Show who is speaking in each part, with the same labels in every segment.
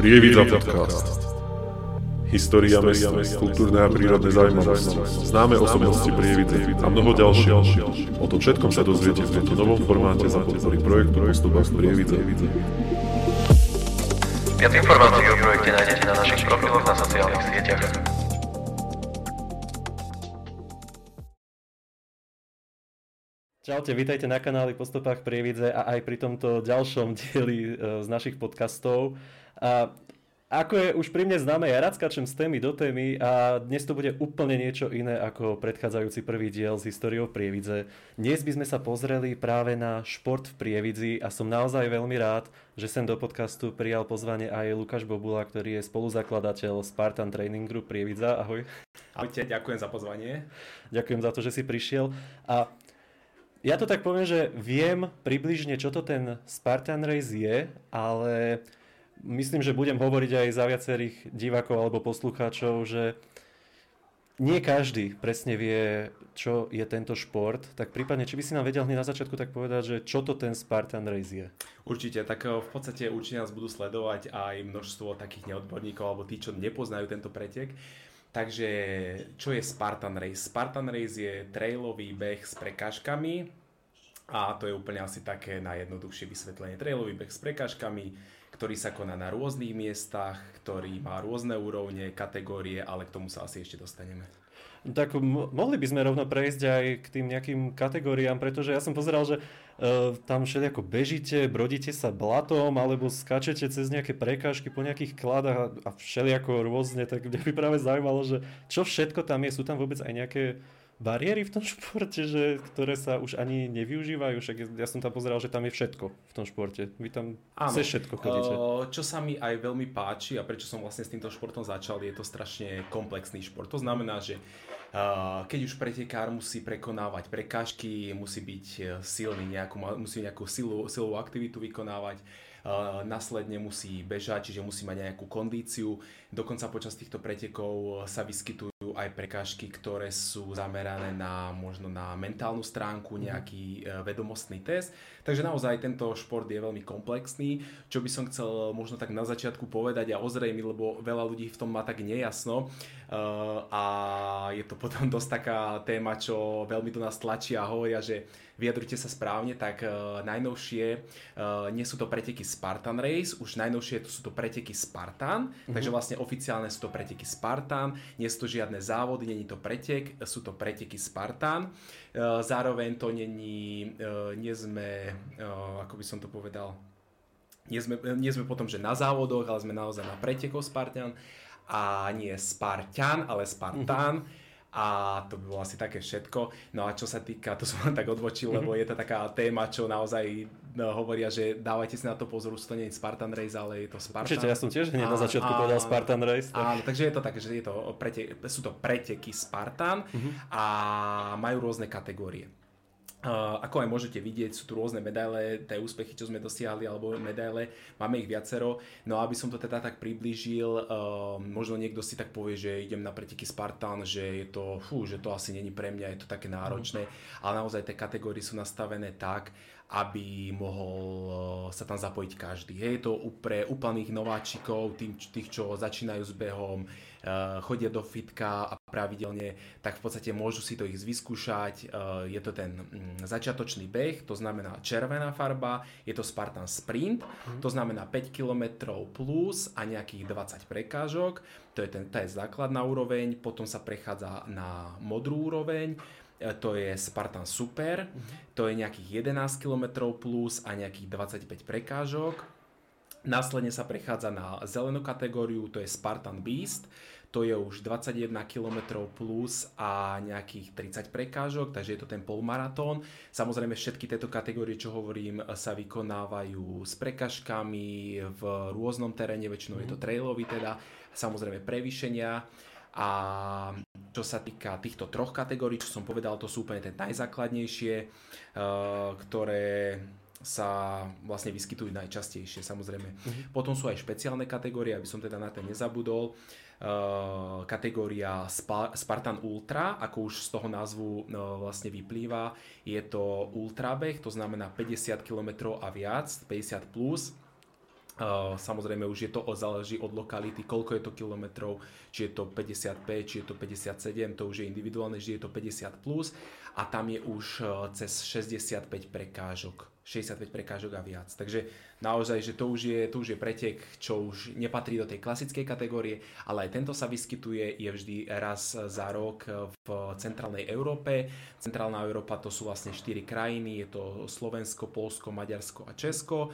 Speaker 1: Prievidza podcast. História mesta, kultúrne a prírodné zaujímavosti, známe osobnosti Prievidze a mnoho ďalšieho. O tom všetkom sa dozviete v tomto novom formáte za podpory projektu Postupách z Prievidze.
Speaker 2: Viac informácií o projekte nájdete na našich profiloch na sociálnych sieťach.
Speaker 3: Čaute, vítajte na kanáli Postupách Prievidze a aj pri tomto ďalšom dieli e, z našich podcastov. A ako je už pri mne známe, ja rád skáčem z témy do témy a dnes to bude úplne niečo iné ako predchádzajúci prvý diel s históriou Prievidze. Dnes by sme sa pozreli práve na šport v Prievidzi a som naozaj veľmi rád, že sem do podcastu prijal pozvanie aj Lukáš Bobula, ktorý je spoluzakladateľ Spartan Training Group Prievidza. Ahoj.
Speaker 4: Ahojte, ďakujem za pozvanie.
Speaker 3: Ďakujem za to, že si prišiel. A ja to tak poviem, že viem približne, čo to ten Spartan Race je, ale myslím, že budem hovoriť aj za viacerých divákov alebo poslucháčov, že nie každý presne vie, čo je tento šport, tak prípadne, či by si nám vedel hneď na začiatku tak povedať, že čo to ten Spartan Race je?
Speaker 4: Určite, tak eh, v podstate určite nás budú sledovať aj množstvo takých neodborníkov alebo tí, čo nepoznajú tento pretek. Takže čo je Spartan Race? Spartan Race je trailový beh s prekážkami a to je úplne asi také najjednoduchšie vysvetlenie. Trailový beh s prekážkami, ktorý sa koná na rôznych miestach, ktorý má rôzne úrovne, kategórie, ale k tomu sa asi ešte dostaneme.
Speaker 3: Tak mohli by sme rovno prejsť aj k tým nejakým kategóriám, pretože ja som pozeral, že uh, tam všelijako bežíte, brodíte sa blatom, alebo skáčete cez nejaké prekážky po nejakých kladách a, a všelijako rôzne, tak mňa by práve zaujímalo, že čo všetko tam je, sú tam vôbec aj nejaké bariéry v tom športe, že, ktoré sa už ani nevyužívajú? Však ja som tam pozeral, že tam je všetko v tom športe. Vy tam Áno. cez všetko chodíte.
Speaker 4: Čo sa mi aj veľmi páči a prečo som vlastne s týmto športom začal, je to strašne komplexný šport. To znamená, že keď už pretekár musí prekonávať prekážky, musí byť e, silný, nejakú, musí nejakú silu, silovú aktivitu vykonávať, následne musí bežať, čiže musí mať nejakú kondíciu. Dokonca počas týchto pretekov sa vyskytujú aj prekážky, ktoré sú zamerané na možno na mentálnu stránku, mhm. nejaký e, vedomostný test. Takže naozaj tento šport je veľmi komplexný. Čo by som chcel možno tak na začiatku povedať a ozrejmiť, lebo veľa ľudí v tom má tak nejasno uh, a je to potom dosť taká téma, čo veľmi do nás tlačí a hovoria, že vyjadrite sa správne, tak uh, najnovšie uh, nie sú to preteky Spartan Race, už najnovšie sú to preteky Spartan, mm-hmm. takže vlastne oficiálne sú to preteky Spartan, nie sú to žiadne závody, není to pretek, sú to preteky Spartan. Uh, zároveň to není, uh, nie sme uh, ako by som to povedal, nie sme, nie sme potom, že na závodoch, ale sme naozaj na pretekoch Spartan a nie Spartan, ale Spartan. Uh-huh. A to by bolo asi také všetko. No a čo sa týka, to som len tak odvočil, lebo je to taká téma, čo naozaj no, hovoria, že dávajte si na to pozor, už to nie je Spartan Race, ale je to Spartan.
Speaker 3: Určite, ja som tiež hneď na začiatku povedal Spartan Race.
Speaker 4: Tak. Áno, takže je to tak, že je to prete, sú to preteky Spartan uh-huh. a majú rôzne kategórie. Ako aj môžete vidieť, sú tu rôzne medaile, tie úspechy, čo sme dosiahli, alebo medaile, máme ich viacero. No aby som to teda tak priblížil, uh, možno niekto si tak povie, že idem na preteky Spartan, že je to, fú, že to asi není pre mňa, je to také náročné, ale naozaj tie kategórie sú nastavené tak, aby mohol uh, sa tam zapojiť každý. Je to pre úplných nováčikov, tým, tých, čo začínajú s behom, Eh, chodia do fitka a pravidelne, tak v podstate môžu si to ich vyskúšať. Eh, je to ten mm, začiatočný beh, to znamená červená farba, je to Spartan Sprint, to znamená 5 km plus a nejakých 20 prekážok, to je, ten, to je základná úroveň, potom sa prechádza na modrú úroveň, eh, to je Spartan Super, to je nejakých 11 km plus a nejakých 25 prekážok. Následne sa prechádza na zelenú kategóriu, to je Spartan Beast, to je už 21 km plus a nejakých 30 prekážok, takže je to ten polmaratón. Samozrejme všetky tieto kategórie, čo hovorím, sa vykonávajú s prekažkami v rôznom teréne, väčšinou je to mhm. trailový teda, samozrejme prevýšenia. A čo sa týka týchto troch kategórií, čo som povedal, to sú úplne tie najzákladnejšie, eh, ktoré sa vlastne vyskytujú najčastejšie samozrejme. Uh-huh. Potom sú aj špeciálne kategórie, aby som teda na to nezabudol. Uh, kategória Spa- Spartan Ultra, ako už z toho názvu uh, vlastne vyplýva, je to ultrabeh, to znamená 50 km a viac, 50 plus. Uh, samozrejme už je to záleží od lokality, koľko je to kilometrov, či je to 55, či je to 57, to už je individuálne, že je to 50 plus a tam je už uh, cez 65 prekážok, 65 prekážok a viac. Takže naozaj, že to už je, to už je pretek, čo už nepatrí do tej klasickej kategórie, ale aj tento sa vyskytuje, je vždy raz za rok v centrálnej Európe. Centrálna Európa to sú vlastne 4 krajiny, je to Slovensko, Polsko, Maďarsko a Česko.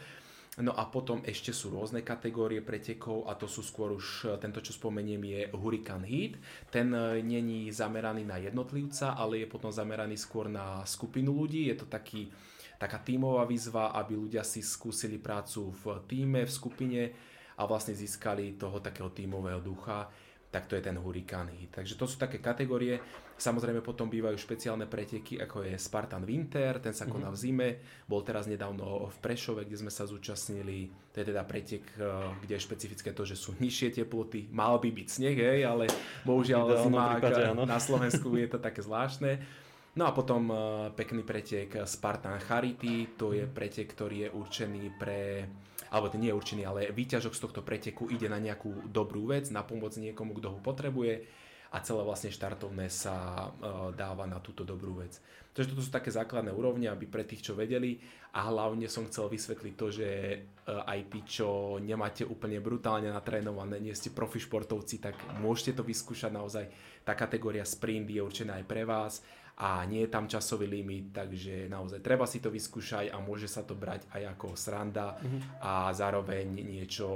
Speaker 4: No a potom ešte sú rôzne kategórie pretekov a to sú skôr už, tento čo spomeniem je Hurricane Heat. Ten e, není zameraný na jednotlivca, ale je potom zameraný skôr na skupinu ľudí. Je to taký, taká tímová výzva, aby ľudia si skúsili prácu v týme, v skupine a vlastne získali toho takého tímového ducha tak to je ten Hurricane Heat. Takže to sú také kategórie. Samozrejme potom bývajú špeciálne preteky, ako je Spartan Winter, ten sa koná mm-hmm. v zime. Bol teraz nedávno v Prešove, kde sme sa zúčastnili. To je teda pretek, eh, kde je špecifické to, že sú nižšie teploty. Mal by byť sneh, hej, ale bohužiaľ zima na Slovensku je to také zvláštne. No a potom eh, pekný pretek Spartan Charity, to je pretek, ktorý je určený pre alebo to nie je určený, ale výťažok z tohto preteku ide na nejakú dobrú vec, na pomoc niekomu, kto ho potrebuje a celé vlastne štartovné sa uh, dáva na túto dobrú vec. Takže toto sú také základné úrovne, aby pre tých, čo vedeli a hlavne som chcel vysvetliť to, že uh, aj tí, čo nemáte úplne brutálne natrénované, nie ste profi športovci, tak môžete to vyskúšať naozaj. Tá kategória sprint je určená aj pre vás a nie je tam časový limit, takže naozaj treba si to vyskúšať a môže sa to brať aj ako sranda mm-hmm. a zároveň niečo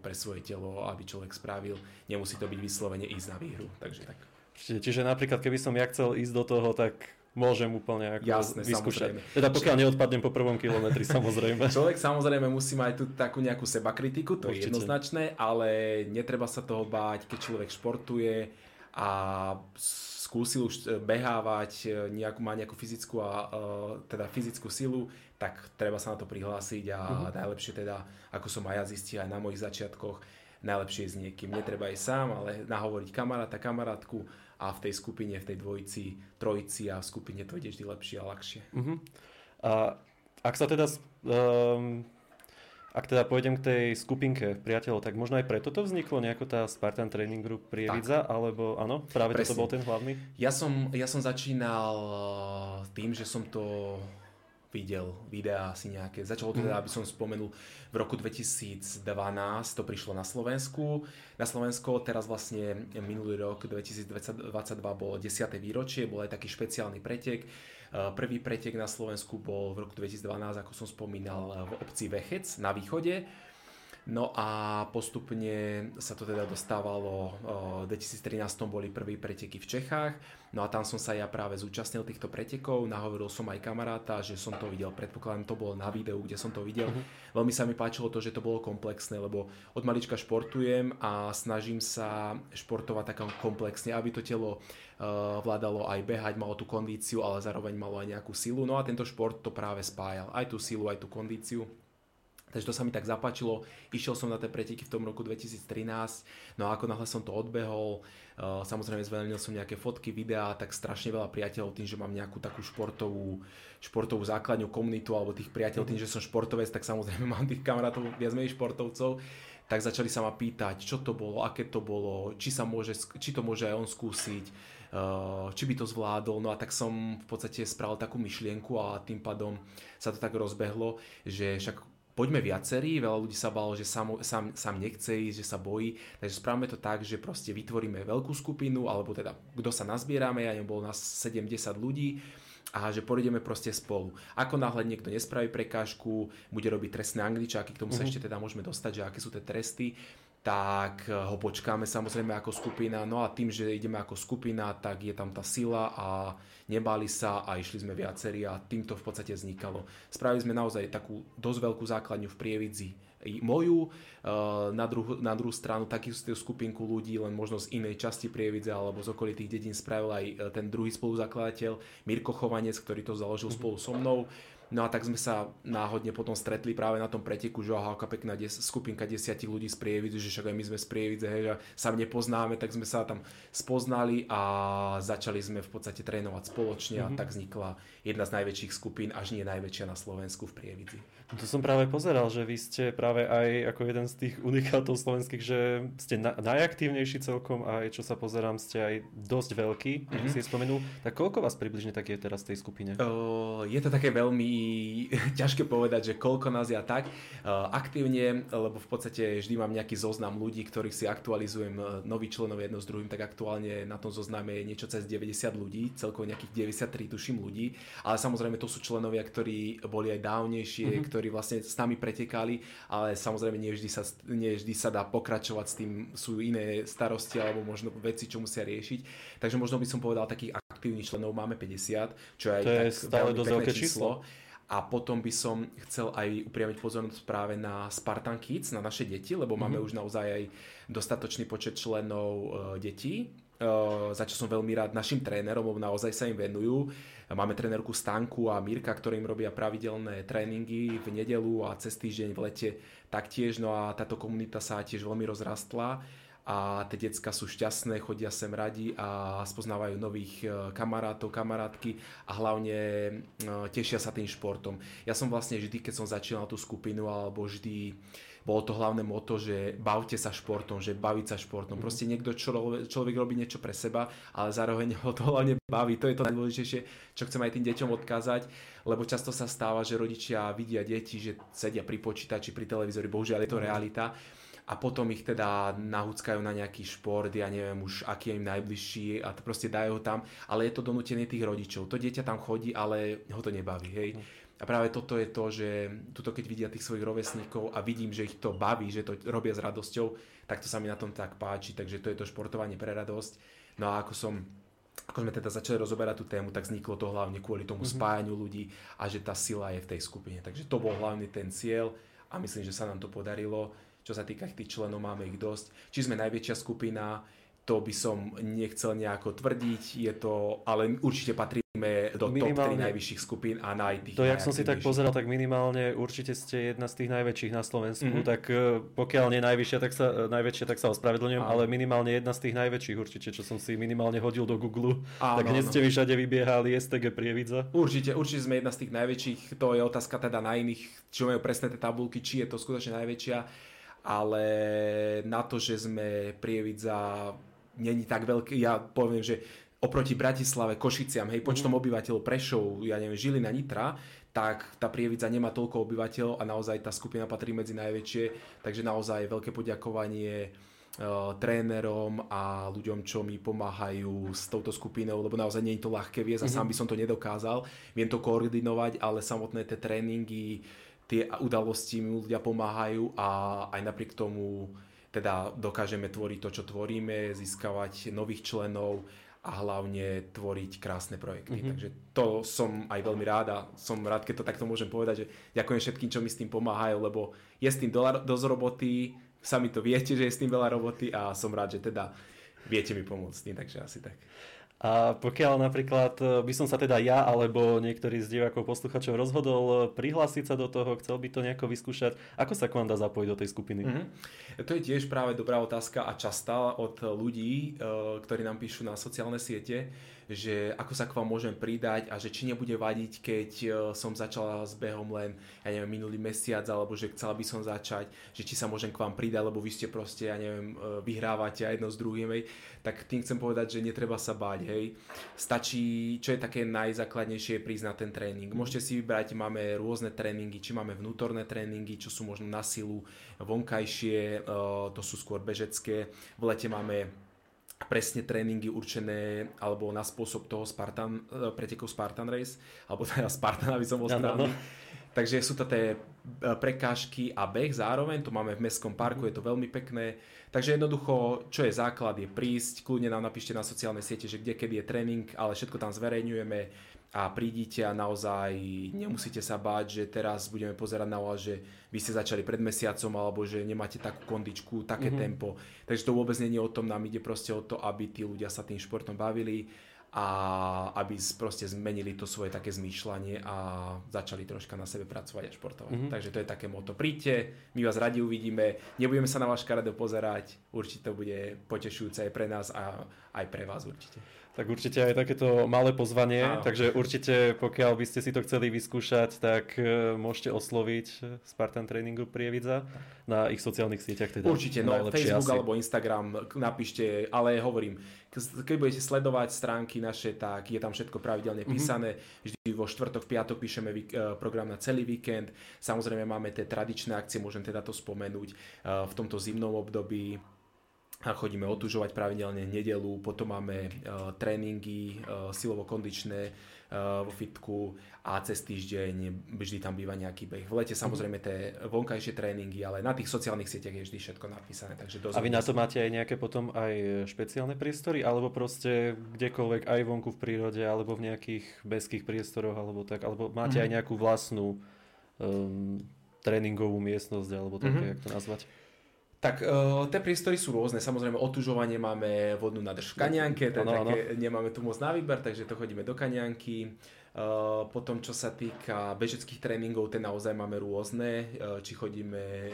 Speaker 4: pre svoje telo, aby človek spravil. Nemusí to byť vyslovene ísť na výhru, takže tak.
Speaker 3: Čiže, čiže napríklad, keby som ja chcel ísť do toho, tak môžem úplne ako
Speaker 4: Jasné,
Speaker 3: vyskúšať. Samozrejme. Teda pokiaľ neodpadnem po prvom kilometri, samozrejme.
Speaker 4: Človek samozrejme musí mať tu takú nejakú seba kritiku, to Určite. je jednoznačné, ale netreba sa toho báť, keď človek športuje a skúsil už e, behávať, e, nejakú, má nejakú fyzickú, a, e, teda fyzickú silu, tak treba sa na to prihlásiť a uh-huh. najlepšie teda, ako som aj ja zistil aj na mojich začiatkoch, najlepšie s niekým. Netreba aj sám, ale nahovoriť kamaráta, kamarátku a v tej skupine, v tej dvojici, trojici a v skupine to ide vždy lepšie a ľahšie. Uh-huh.
Speaker 3: A ak sa teda um, ak teda pôjdem k tej skupinke priateľov, tak možno aj preto to vzniklo nejako tá Spartan Training Group Prievidza, tak. alebo áno, práve Presne. toto bol ten hlavný?
Speaker 4: Ja som, ja som začínal eh, tým, že som to videl videá asi nejaké. Začalo to teda, mhm. aby som spomenul, v roku 2012 to prišlo na Slovensku. Na Slovensko teraz vlastne minulý rok 2022 bolo 10. výročie, bol aj taký špeciálny pretek. Prvý pretek na Slovensku bol v roku 2012, ako som spomínal, v obci Vechec na východe No a postupne sa to teda dostávalo, v 2013 boli prví preteky v Čechách, no a tam som sa ja práve zúčastnil týchto pretekov, nahovoril som aj kamaráta, že som to videl, predpokladám to bolo na videu, kde som to videl. Uh-huh. Veľmi sa mi páčilo to, že to bolo komplexné, lebo od malička športujem a snažím sa športovať tak komplexne, aby to telo vládalo aj behať, malo tú kondíciu, ale zároveň malo aj nejakú silu. No a tento šport to práve spájal, aj tú silu, aj tú kondíciu. Takže to sa mi tak zapáčilo. Išiel som na tie preteky v tom roku 2013, no a ako náhle som to odbehol, uh, samozrejme zverejnil som nejaké fotky, videá, tak strašne veľa priateľov tým, že mám nejakú takú športovú, športovú základňu komunitu alebo tých priateľov tým, že som športovec, tak samozrejme mám tých kamarátov viac menej športovcov tak začali sa ma pýtať, čo to bolo, aké to bolo, či, sa môže, či to môže aj on skúsiť, uh, či by to zvládol. No a tak som v podstate spravil takú myšlienku a tým pádom sa to tak rozbehlo, že však poďme viacerí, veľa ľudí sa balo, že sám, sám, sám nechce ísť, že sa bojí, takže správame to tak, že proste vytvoríme veľkú skupinu, alebo teda kto sa nazbierame, ja neviem, bolo nás 70 ľudí, a že pôjdeme proste spolu. Ako náhle niekto nespraví prekážku, bude robiť trestné angličáky, k tomu sa mm-hmm. ešte teda môžeme dostať, že aké sú tie tresty, tak eh, ho počkáme samozrejme ako skupina. No a tým, že ideme ako skupina, tak je tam tá sila a nebáli sa a išli sme viacerí a týmto v podstate vznikalo. Spravili sme naozaj takú dosť veľkú základňu v Prievidzi moju, eh, na, druhu, na druhú stranu takú skupinku ľudí, len možno z inej časti Prievidze alebo z okolitých dedín spravil aj eh, ten druhý spoluzakladateľ Mirko Chovanec, ktorý to založil mm-hmm. spolu so mnou. No a tak sme sa náhodne potom stretli práve na tom preteku, že aha, aká pekná des, skupinka desiatich ľudí z Prievidze, že však aj my sme z Prievidze, hej, že sa nepoznáme, tak sme sa tam spoznali a začali sme v podstate trénovať spoločne mm-hmm. a tak vznikla jedna z najväčších skupín, až nie najväčšia na Slovensku v Prievidzi.
Speaker 3: No to som práve pozeral, že vy ste práve aj ako jeden z tých unikátov slovenských, že ste na, najaktívnejší celkom a aj čo sa pozerám, ste aj dosť veľký, mm-hmm. si spomenul. Tak koľko vás približne tak je teraz v tej skupine?
Speaker 4: Uh, je to také veľmi ťažké povedať, že koľko nás je a tak. Uh, aktívne, lebo v podstate vždy mám nejaký zoznam ľudí, ktorých si aktualizujem, uh, noví členov jedno s druhým, tak aktuálne na tom zozname je niečo cez 90 ľudí, celkovo nejakých 93 tuším ľudí, ale samozrejme to sú členovia, ktorí boli aj dávnejšie, mm-hmm. ktorí vlastne s nami pretekali, ale samozrejme nie vždy, sa, nie vždy sa dá pokračovať s tým, sú iné starosti alebo možno veci, čo musia riešiť. Takže možno by som povedal, takých aktívnych členov máme 50, čo je aj
Speaker 3: to
Speaker 4: tak
Speaker 3: je stále dosť veľké číslo. číslo.
Speaker 4: A potom by som chcel aj upriamiť pozornosť práve na Spartan Kids, na naše deti, lebo mm-hmm. máme mhm. už naozaj aj dostatočný počet členov uh, detí, uh, za čo som veľmi rád našim trénerom, lebo naozaj sa im venujú. Máme trénerku Stanku a Mirka, ktorým robia pravidelné tréningy v nedelu a cez týždeň v lete taktiež. No a táto komunita sa tiež veľmi rozrastla a tie decka sú šťastné, chodia sem radi a spoznávajú nových e, kamarátov, kamarátky a hlavne e, tešia sa tým športom. Ja som vlastne vždy, keď som začínal tú skupinu, alebo vždy bolo to hlavné moto, že bavte sa športom, že baviť sa športom. Mm. Proste niekto človek, človek robí niečo pre seba, ale zároveň ho to hlavne baví. To je to najdôležitejšie, čo chcem aj tým deťom odkázať, lebo často sa stáva, že rodičia vidia deti, že sedia pri počítači, pri televízori, bohužiaľ je to mhm. realita a potom ich teda nahúckajú na nejaký šport, ja neviem už aký je im najbližší a to proste dajú ho tam, ale je to donútenie tých rodičov. To dieťa tam chodí, ale ho to nebaví, hej. A práve toto je to, že tuto keď vidia tých svojich rovesníkov a vidím, že ich to baví, že to robia s radosťou, tak to sa mi na tom tak páči, takže to je to športovanie pre radosť. No a ako som ako sme teda začali rozoberať tú tému, tak vzniklo to hlavne kvôli tomu mm-hmm. spájaniu ľudí a že tá sila je v tej skupine. Takže to bol hlavný ten cieľ a myslím, že sa nám to podarilo. Čo sa týka tých členov, máme ich dosť. Či sme najväčšia skupina, to by som nechcel nejako tvrdiť, je to, ale určite patríme do minimálne, top 3 najvyšších skupín a naj tých
Speaker 3: To, jak som si tak pozeral, tak minimálne určite ste jedna z tých najväčších na Slovensku, mm-hmm. tak e, pokiaľ nie najvyššia, tak sa, e, najväčšia, tak sa ospravedlňujem, ale minimálne jedna z tých najväčších určite, čo som si minimálne hodil do Google, áno, tak hneď ste vy všade vybiehali STG Prievidza.
Speaker 4: Určite, určite sme jedna z tých najväčších, to je otázka teda na iných, čo majú presné tie tabulky, či je to skutočne najväčšia ale na to, že sme Prievidza není tak veľký, ja poviem, že oproti Bratislave, Košiciam, hej, počtom mm. obyvateľov Prešov, ja neviem, Žilina, Nitra, tak tá Prievidza nemá toľko obyvateľov a naozaj tá skupina patrí medzi najväčšie, takže naozaj veľké poďakovanie uh, trénerom a ľuďom, čo mi pomáhajú s touto skupinou, lebo naozaj nie je to ľahké viesť a mm-hmm. sám by som to nedokázal. Viem to koordinovať, ale samotné tie tréningy, tie udalosti mi ľudia pomáhajú a aj napriek tomu teda dokážeme tvoriť to, čo tvoríme, získavať nových členov a hlavne tvoriť krásne projekty. Mm-hmm. Takže to som aj veľmi rád a som rád, keď to takto môžem povedať, že ďakujem všetkým, čo mi s tým pomáhajú, lebo je s tým dosť roboty, sami to viete, že je s tým veľa roboty a som rád, že teda viete mi pomôcť s tým, takže asi tak.
Speaker 3: A pokiaľ napríklad e, by som sa teda ja alebo niektorý z divákov posluchačov rozhodol e, prihlásiť sa do toho, chcel by to nejako vyskúšať, ako sa k vám dá zapojiť do tej skupiny?
Speaker 4: Mm-hmm. To je tiež práve dobrá otázka a častá od ľudí, e, ktorí nám píšu na sociálne siete, že ako sa k vám môžem pridať a že či nebude vadiť, keď e, som začala s behom len, ja neviem, minulý mesiac, alebo že chcela by som začať, že či sa môžem k vám pridať, lebo vy ste proste, ja neviem, e, vyhrávate jedno s druhým, hej. tak tým chcem povedať, že netreba sa báť, hej. Stačí, čo je také najzákladnejšie, prísť na ten tréning. Môžete si vybrať, máme rôzne tréningy, či máme vnútorné tréningy, čo sú možno na silu, vonkajšie, e, to sú skôr bežecké. V lete máme presne tréningy určené alebo na spôsob toho Spartan, e, pretekov Spartan Race, alebo teda Spartan, aby som bol správny. No, no. Takže sú to tie e, prekážky a beh zároveň, to máme v Mestskom parku, je to veľmi pekné. Takže jednoducho, čo je základ, je prísť, kľudne nám napíšte na sociálne siete, že kde, kedy je tréning, ale všetko tam zverejňujeme a prídite a naozaj nemusíte sa báť, že teraz budeme pozerať na vás, že vy ste začali pred mesiacom alebo že nemáte takú kondičku, také mm-hmm. tempo. Takže to vôbec nie je o tom, nám ide proste o to, aby tí ľudia sa tým športom bavili a aby proste zmenili to svoje také zmýšľanie a začali troška na sebe pracovať a športovať. Mm-hmm. Takže to je také moto. Príďte, my vás radi uvidíme, nebudeme sa na váš karado pozerať, určite to bude potešujúce aj pre nás a aj pre vás určite.
Speaker 3: Tak určite aj takéto malé pozvanie, Áno. takže určite pokiaľ by ste si to chceli vyskúšať, tak e, môžete osloviť e, Spartan Trainingu Prievidza na ich sociálnych sieťach. Teda
Speaker 4: určite, no Facebook asi. alebo Instagram napíšte, ale hovorím, keď budete sledovať stránky naše, tak je tam všetko pravidelne mhm. písané. Mm-hmm. Vždy vo štvrtok, piatok píšeme e, program na celý víkend. Samozrejme máme tie tradičné akcie, môžem teda to spomenúť v tomto zimnom období chodíme otužovať pravidelne nedelu, potom máme uh, tréningy uh, silovo-kondičné uh, vo fitku a cez týždeň vždy tam býva nejaký beh. V lete samozrejme tie vonkajšie tréningy, ale na tých sociálnych sieťach je vždy všetko napísané. Takže
Speaker 3: a vy na to máte aj nejaké potom aj špeciálne priestory, alebo proste kdekoľvek aj vonku v prírode, alebo v nejakých bezkých priestoroch, alebo tak, alebo máte mm-hmm. aj nejakú vlastnú um, tréningovú miestnosť, alebo také, mm-hmm. jak to nazvať?
Speaker 4: Tak uh, tie priestory sú rôzne, samozrejme otužovanie máme vodnú nádrž v Kanianke, to ano, také, nemáme tu moc na výber, takže to chodíme do Kanianky. Uh, potom čo sa týka bežeckých tréningov, tie naozaj máme rôzne, uh, či chodíme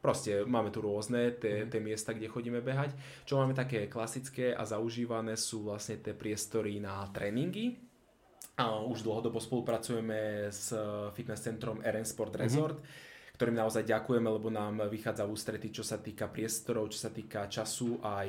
Speaker 4: proste máme tu rôzne tie, mhm. tie miesta, kde chodíme behať. Čo máme také klasické a zaužívané sú vlastne tie priestory na tréningy. A už dlhodobo spolupracujeme s fitness centrom RN Sport mhm. Resort. Mm-hmm ktorým naozaj ďakujeme, lebo nám vychádza v ústrety, čo sa týka priestorov, čo sa týka času aj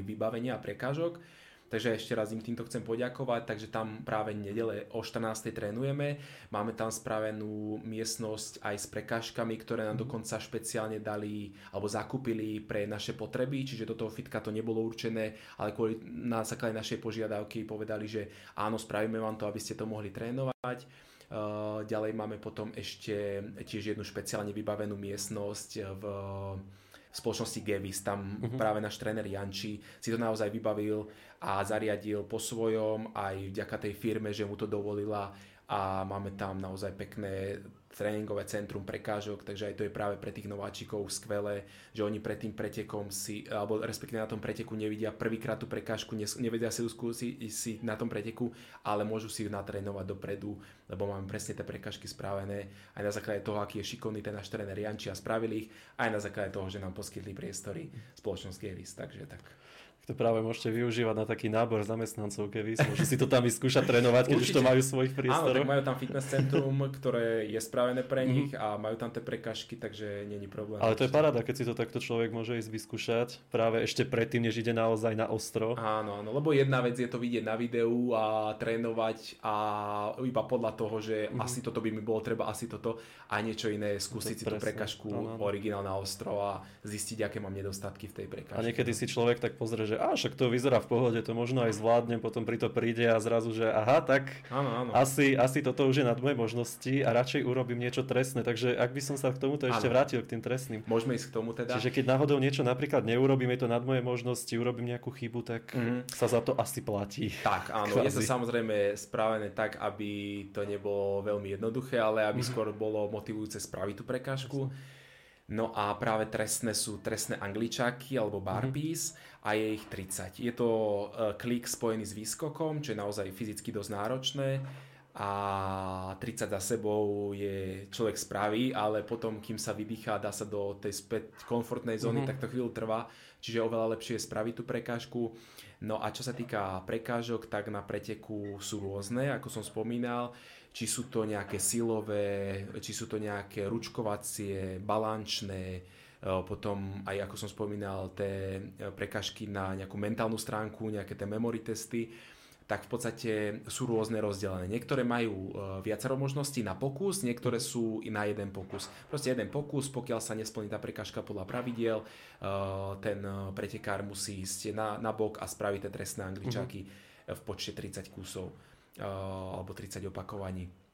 Speaker 4: vybavenia a prekážok. Takže ešte raz im týmto chcem poďakovať, takže tam práve nedele o 14. trénujeme. Máme tam spravenú miestnosť aj s prekážkami, ktoré nám mhm. dokonca špeciálne dali alebo zakúpili pre naše potreby, čiže do toho fitka to nebolo určené, ale kvôli na základe našej požiadavky povedali, že áno, spravíme vám to, aby ste to mohli trénovať. Eh, ďalej máme potom ešte tiež jednu špeciálne vybavenú miestnosť v v spoločnosti Gevis, tam uh-huh. práve náš tréner Janči si to naozaj vybavil a zariadil po svojom aj vďaka tej firme, že mu to dovolila a máme tam naozaj pekné tréningové centrum prekážok, takže aj to je práve pre tých nováčikov skvelé, že oni pred tým pretekom si, alebo respektíve na tom preteku nevidia prvýkrát tú prekážku, nevedia si ju skúsiť si na tom preteku, ale môžu si ju natrénovať dopredu, lebo máme presne tie prekážky spravené aj na základe toho, aký je šikovný ten náš tréner Janči a spravili ich, aj na základe toho, že nám poskytli priestory spoločnosť Gevis, takže tak
Speaker 3: to práve môžete využívať na taký nábor zamestnancov, keby môžu si to tam vyskúšať trénovať, keď Určite. už to majú svojich priestoroch.
Speaker 4: Áno, tak majú tam fitness centrum, ktoré je spravené pre mhm. nich a majú tam tie prekažky, takže není problém.
Speaker 3: Ale to je paráda, keď si to takto človek môže ísť vyskúšať práve ešte predtým, než ide naozaj na ostro.
Speaker 4: Áno, áno, lebo jedna vec je to vidieť na videu a trénovať a iba podľa toho, že mm-hmm. asi toto by mi bolo treba, asi toto a niečo iné skúsiť to si tú prekažku originál na ostro a zistiť, aké mám nedostatky v tej prekažke.
Speaker 3: A niekedy si človek tak pozrie, že že a však to vyzerá v pohode, to možno aj zvládnem, potom pri to príde a zrazu, že aha, tak
Speaker 4: áno, áno.
Speaker 3: Asi, asi toto už je nad moje možnosti a radšej urobím niečo trestné. Takže ak by som sa k tomuto ešte áno. vrátil, k tým trestným.
Speaker 4: Môžeme ísť k tomu teda.
Speaker 3: Čiže keď náhodou niečo napríklad neurobím, je to nad moje možnosti, urobím nejakú chybu, tak mm-hmm. sa za to asi platí.
Speaker 4: Tak, áno, Kvázi. je to samozrejme spravené tak, aby to nebolo veľmi jednoduché, ale aby mm-hmm. skôr bolo motivujúce spraviť tú prekážku. Jasne. No a práve trestné sú trestné angličáky alebo barbies mm-hmm. a je ich 30. Je to uh, klik spojený s výskokom, čo je naozaj fyzicky dosť náročné a 30 za sebou je človek spraví, ale potom, kým sa vydýchá, dá sa do tej späť komfortnej zóny, mm-hmm. tak to chvíľu trvá, čiže oveľa lepšie je spraviť tú prekážku. No a čo sa týka prekážok, tak na preteku sú rôzne, ako som spomínal či sú to nejaké silové, či sú to nejaké ručkovacie, balančné, e, potom aj ako som spomínal, tie prekažky na nejakú mentálnu stránku, nejaké tie memory testy, tak v podstate sú rôzne rozdelené. Niektoré majú e, viacero možností na pokus, niektoré sú i na jeden pokus. Proste jeden pokus, pokiaľ sa nesplní tá prekažka podľa pravidiel, e, ten pretekár musí ísť na, na bok a spraviť tie trestné angličáky mm-hmm. v počte 30 kusov alebo 30 opakovaní.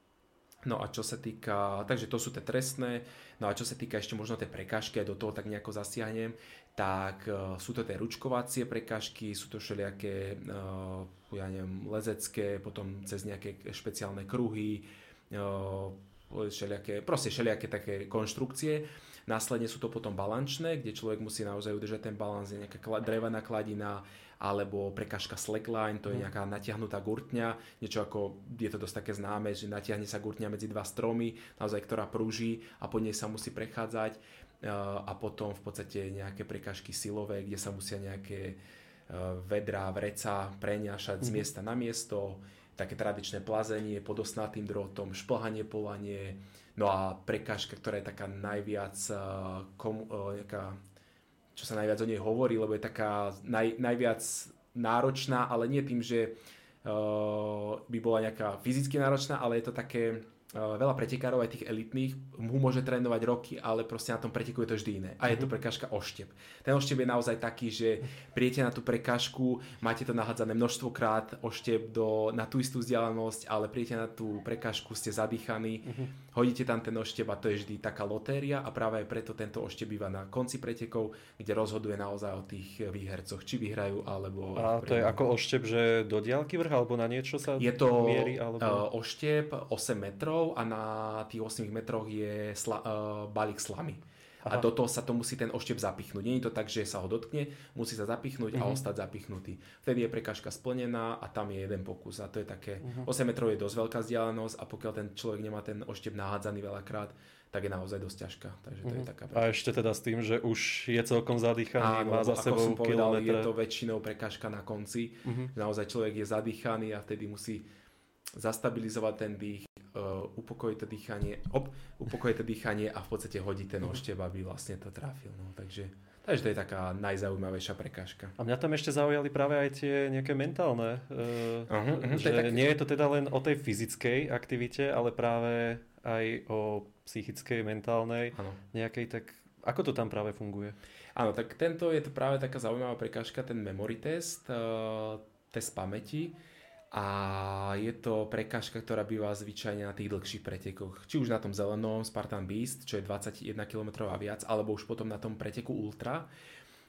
Speaker 4: No a čo sa týka, takže to sú tie trestné, no a čo sa týka ešte možno tej prekážky, aj do toho tak nejako zasiahnem, tak uh, sú to tie ručkovacie prekážky, sú to všelijaké, uh, ja neviem, lezecké, potom cez nejaké špeciálne kruhy, uh, všelijaké, proste všelijaké také konštrukcie. Následne sú to potom balančné, kde človek musí naozaj udržať ten balans, je nejaká drevená kladina, alebo prekažka slackline, to je mhm. nejaká natiahnutá gurtňa, niečo ako, je to dosť také známe, že natiahne sa gurtňa medzi dva stromy, naozaj ktorá prúži a po nej sa musí prechádzať a potom v podstate nejaké prekažky silové, kde sa musia nejaké vedra, vreca preňašať z mhm. miesta na miesto, také tradičné plazenie pod osnatým drotom, šplhanie, polanie, no a prekažka, ktorá je taká najviac kom, nejaká čo sa najviac o nej hovorí, lebo je taká naj, najviac náročná, ale nie tým, že uh, by bola nejaká fyzicky náročná, ale je to také veľa pretekárov, aj tých elitných, mu môže trénovať roky, ale proste na tom preteku je to vždy iné. A je to mhm. prekážka oštep. Ten oštep je naozaj taký, že prijete na tú prekážku, máte to nahádzané množstvo krát oštep do, na tú istú vzdialenosť, ale prijete na tú prekážku, ste zadýchaní, uh-huh. hodíte tam ten oštep a to je vždy taká lotéria a práve aj preto tento oštep býva na konci pretekov, kde rozhoduje naozaj o tých výhercoch, či vyhrajú alebo...
Speaker 3: A to je ako oštep, že do diálky vrch alebo na niečo sa
Speaker 4: je to
Speaker 3: mierí? Alebo...
Speaker 4: Uh, oštep 8 metrov metrov a na tých 8 metroch je sla, uh, balík slamy. Aha. A do toho sa to musí ten oštep zapichnúť. Nie je to tak, že sa ho dotkne, musí sa zapichnúť uh-huh. a mhm. ostať zapichnutý. Vtedy je prekažka splnená a tam je jeden pokus. A to je také, uh-huh. Mhm. 8 metrov je dosť veľká vzdialenosť a pokiaľ ten človek nemá ten oštep nahádzaný veľakrát, tak je naozaj dosť ťažká. Takže to je taká
Speaker 3: prekažka. A ešte teda s tým, že už je celkom zadýchaný, Áno, má za sebou
Speaker 4: som povedal, kilometre. je to väčšinou prekažka na konci. Uh-huh. Naozaj človek je zadýchaný a vtedy musí zastabilizovať ten dých, uh, upokojiť to dýchanie, op, upokojiť to dýchanie a v podstate hodiť ten mhm. ošteb, aby vlastne to trafil. No, takže, takže to je taká najzaujímavejšia prekážka.
Speaker 3: A mňa tam ešte zaujali práve aj tie nejaké mentálne, uh, uh-huh, uh-huh, že tak... nie je to teda len o tej fyzickej aktivite, ale práve aj o psychickej, mentálnej, ano. nejakej tak ako to tam práve funguje?
Speaker 4: Áno, tak tento je to práve taká zaujímavá prekážka, ten memory test, uh, test pamäti a je to prekážka, ktorá býva zvyčajne na tých dlhších pretekoch. Či už na tom zelenom Spartan Beast, čo je 21 km a viac, alebo už potom na tom preteku Ultra,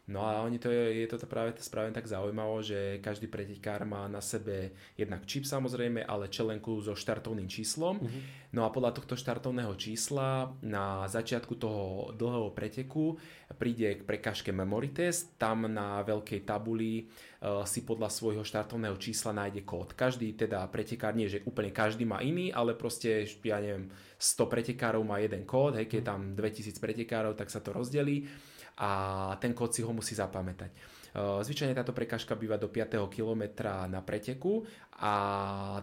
Speaker 4: No a oni to je, je to práve spravené tak zaujímavo, že každý pretekár má na sebe jednak čip samozrejme, ale čelenku so štartovným číslom. Uh-huh. No a podľa tohto štartovného čísla na začiatku toho dlhého preteku príde k prekážke memory test. Tam na veľkej tabuli uh, si podľa svojho štartovného čísla nájde kód. Každý teda pretekár, nie že úplne každý má iný, ale proste, ja neviem, 100 pretekárov má jeden kód, hej, keď je tam 2000 pretekárov, tak sa to rozdelí a ten kód si ho musí zapamätať. Zvyčajne táto prekážka býva do 5. kilometra na preteku a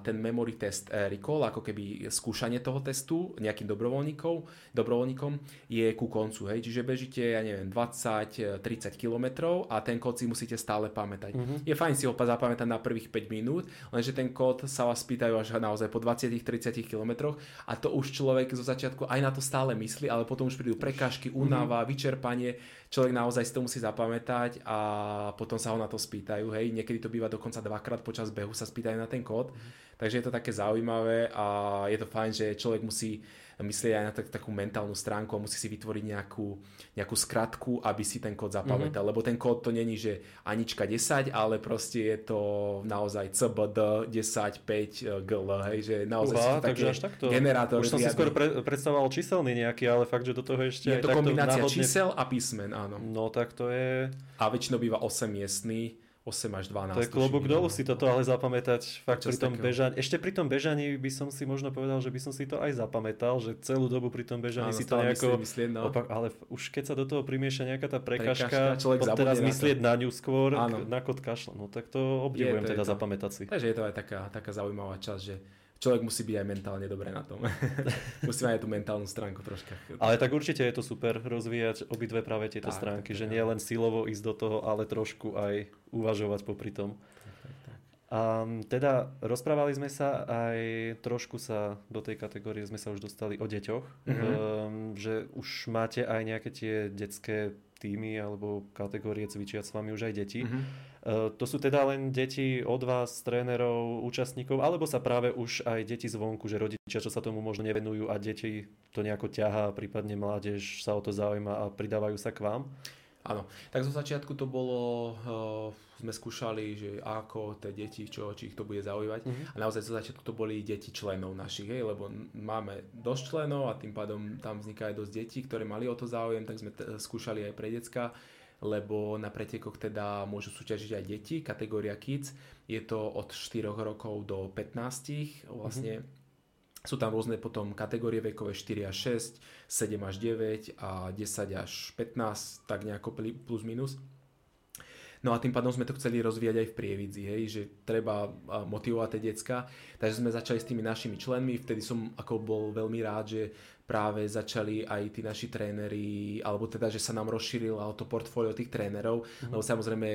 Speaker 4: ten memory test eh, recall, ako keby skúšanie toho testu nejakým dobrovoľníkom, dobrovoľníkom je ku koncu, hej, čiže bežíte, ja neviem, 20-30 km a ten kód si musíte stále pamätať. Uh-huh. Je fajn si ho zapamätať na prvých 5 minút, lenže ten kód sa vás pýtajú až naozaj po 20-30 km a to už človek zo začiatku aj na to stále myslí, ale potom už prídu prekážky, únava, uh-huh. vyčerpanie, človek naozaj si to musí zapamätať a potom sa ho na to spýtajú, hej, niekedy to býva dokonca dvakrát počas behu sa spýtajú na ten kód. Takže je to také zaujímavé a je to fajn, že človek musí myslieť aj na tak, takú mentálnu stránku a musí si vytvoriť nejakú, nejakú skratku, aby si ten kód zapamätal. Mm-hmm. Lebo ten kód to není, že Anička 10, ale proste je to naozaj CBD 10 5 GL, hej, že naozaj Uha,
Speaker 3: sú také až takto.
Speaker 4: generátor.
Speaker 3: Už som si skôr pre, predstavoval číselný nejaký, ale fakt, že do toho ešte
Speaker 4: je to kombinácia náhodne... čísel a písmen, áno.
Speaker 3: No tak to je...
Speaker 4: A väčšinou býva 8 miestný 8 až 12.
Speaker 3: To je klobúk dolu si toto ale zapamätať fakt pri tom bežaní. Ešte pri tom bežaní by som si možno povedal, že by som si to aj zapamätal, že celú dobu pri tom bežaní Áno, si to nejako... Myslieť, no. opak, ale už keď sa do toho primieša nejaká tá prekažka, prekažka teraz myslieť na, na ňu skôr, Áno. na kod kašla. No tak to obdivujem teda to. zapamätať si.
Speaker 4: Takže je to aj taká, taká zaujímavá časť, že človek musí byť aj mentálne dobré na tom. musí mať aj tú mentálnu stránku troška.
Speaker 3: Ale tak určite je to super rozvíjať obidve práve tieto tak, stránky, tak, že nie len silovo ísť do toho, ale trošku aj uvažovať popri tom. A teda rozprávali sme sa aj trošku sa do tej kategórie sme sa už dostali o deťoch, mm-hmm. um, že už máte aj nejaké tie detské týmy alebo kategórie cvičia s vami už aj deti. Mm-hmm. Eh, to sú teda len deti od vás, trénerov, účastníkov, alebo sa práve už aj deti zvonku, že rodičia, čo sa tomu možno nevenujú a deti to nejako ťahá, prípadne mládež sa o to zaujíma a pridávajú sa k vám?
Speaker 4: Áno, tak zo začiatku to bolo, uh, sme skúšali, že ako tie deti, čo, či ich to bude zaujímať.
Speaker 3: Mhm.
Speaker 4: A naozaj zo začiatku to boli deti členov našich, hej, lebo máme dosť členov a tým pádom tam vzniká aj dosť detí, ktoré mali o to záujem, tak sme t- skúšali aj pre decka lebo na pretekoch teda môžu súťažiť aj deti, kategória kids. Je to od 4 rokov do 15, vlastne sú tam rôzne potom kategórie vekové 4 až 6, 7 až 9 a 10 až 15, tak nejako plus minus. No a tým pádom sme to chceli rozvíjať aj v Prievidzi, hej, že treba motivovať tie decka. Takže sme začali s tými našimi členmi, vtedy som ako bol veľmi rád, že práve začali aj tí naši tréneri, alebo teda, že sa nám rozšírilo to portfólio tých trénerov, mm-hmm. lebo samozrejme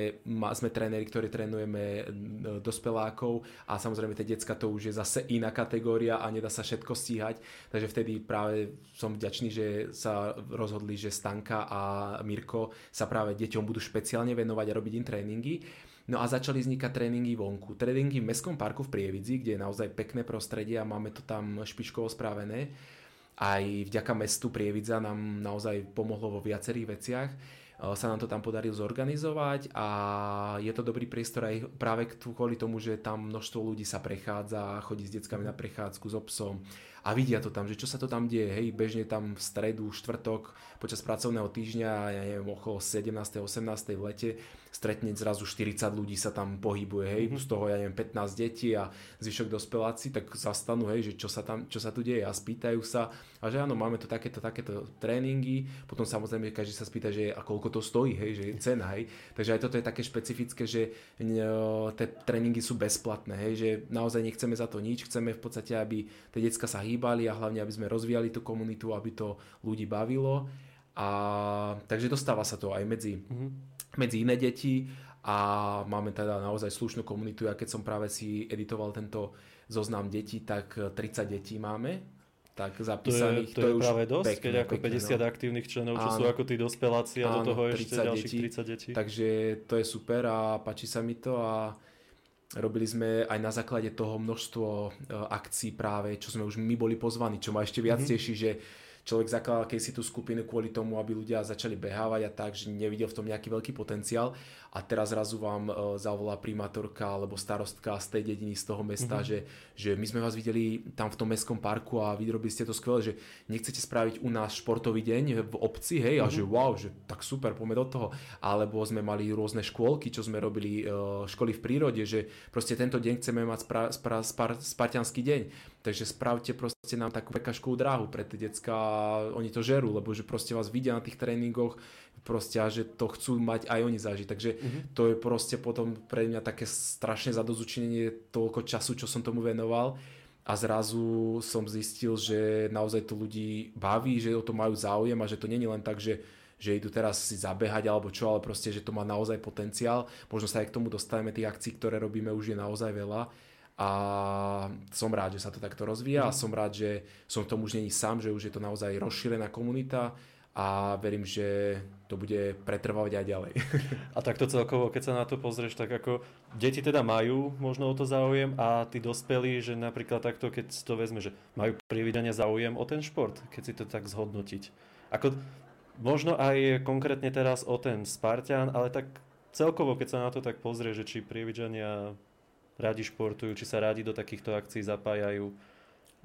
Speaker 4: sme tréneri, ktorí trénujeme n- dospelákov a samozrejme tie decka to už je zase iná kategória a nedá sa všetko stíhať, takže vtedy práve som vďačný, že sa rozhodli, že Stanka a Mirko sa práve deťom budú špeciálne venovať a robiť im tréningy. No a začali vznikať tréningy vonku. Tréningy v Mestskom parku v Prievidzi, kde je naozaj pekné prostredie a máme to tam špičkovo spravené aj vďaka mestu Prievidza nám naozaj pomohlo vo viacerých veciach. E, Sa nám to tam podarilo zorganizovať a je to dobrý priestor aj práve kvôli tomu, že tam množstvo ľudí sa prechádza, chodí s deckami na prechádzku s obsom a vidia to tam, že čo sa to tam deje, hej, bežne tam v stredu, štvrtok, počas pracovného týždňa, ja neviem, okolo 17. 18. v lete, stretne zrazu 40 ľudí sa tam pohybuje, hej, z toho, ja neviem, 15 detí a zvyšok dospeláci, tak zastanú, hej, že čo sa tam, čo sa tu deje a spýtajú sa. A že áno, máme tu takéto, takéto tréningy, potom samozrejme každý sa spýta, že a koľko to stojí, hej, že je cena, hej, takže aj toto je také špecifické, že n- tie tréningy sú bezplatné, hej, že naozaj nechceme za to nič, chceme v podstate, aby tie decka sa hýbali a hlavne, aby sme rozvíjali tú komunitu, aby to ľudí bavilo a takže dostáva sa to aj medzi, medzi iné deti a máme teda naozaj slušnú komunitu. Ja keď som práve si editoval tento zoznam detí, tak 30 detí máme tak
Speaker 3: To je,
Speaker 4: zapísaných.
Speaker 3: to je,
Speaker 4: už
Speaker 3: práve dosť,
Speaker 4: pekné,
Speaker 3: keď ako
Speaker 4: pekné,
Speaker 3: 50
Speaker 4: no.
Speaker 3: aktívnych členov, čo
Speaker 4: Áno.
Speaker 3: sú ako tí dospeláci a do
Speaker 4: Áno,
Speaker 3: toho ešte
Speaker 4: 30
Speaker 3: ďalších
Speaker 4: detí.
Speaker 3: 30 detí.
Speaker 4: Takže to je super a páči sa mi to a robili sme aj na základe toho množstvo e, akcií práve, čo sme už my boli pozvaní, čo ma ešte viac
Speaker 3: Mhm.
Speaker 4: mm-hmm. teší, že človek zakladal si tú skupinu kvôli tomu, aby ľudia začali behávať a tak, že nevidel v tom nejaký veľký potenciál a teraz zrazu vám e, zavolá primátorka alebo starostka z tej dediny, z toho mesta, mm-hmm. že, že my sme vás videli tam v tom mestskom parku a vyrobili ste to skvelé, že nechcete spraviť u nás športový deň v obci, hej, mm-hmm. a že wow, že tak super, poďme do toho. Alebo sme mali rôzne škôlky, čo sme robili, e, školy v prírode, že proste tento deň chceme mať spra, spra, spar, spartianský deň. Takže spravte proste nám takú prekažkovú dráhu pre tie decka oni to žerú, lebo že proste vás vidia na tých tréningoch proste a že to chcú mať aj oni zažiť. Takže uh-huh. to je proste potom pre mňa také strašné zadozučinenie toľko času, čo som tomu venoval a zrazu som zistil, že naozaj to ľudí baví, že o to majú záujem a že to není len tak, že že idú teraz si zabehať alebo čo, ale proste, že to má naozaj potenciál. Možno sa aj k tomu dostaneme, tých akcií, ktoré robíme, už je naozaj veľa a som rád, že sa to takto rozvíja a som rád, že som v tom už není sám, že už je to naozaj rozšírená komunita a verím, že to bude pretrvávať aj ďalej.
Speaker 3: A takto celkovo, keď sa na to pozrieš, tak ako deti teda majú možno o to záujem a tí dospelí, že napríklad takto, keď to vezme, že majú prividania záujem o ten šport, keď si to tak zhodnotiť. Ako možno aj konkrétne teraz o ten Spartan, ale tak celkovo, keď sa na to tak pozrie, že či prievidžania radi športujú, či sa radi do takýchto akcií zapájajú,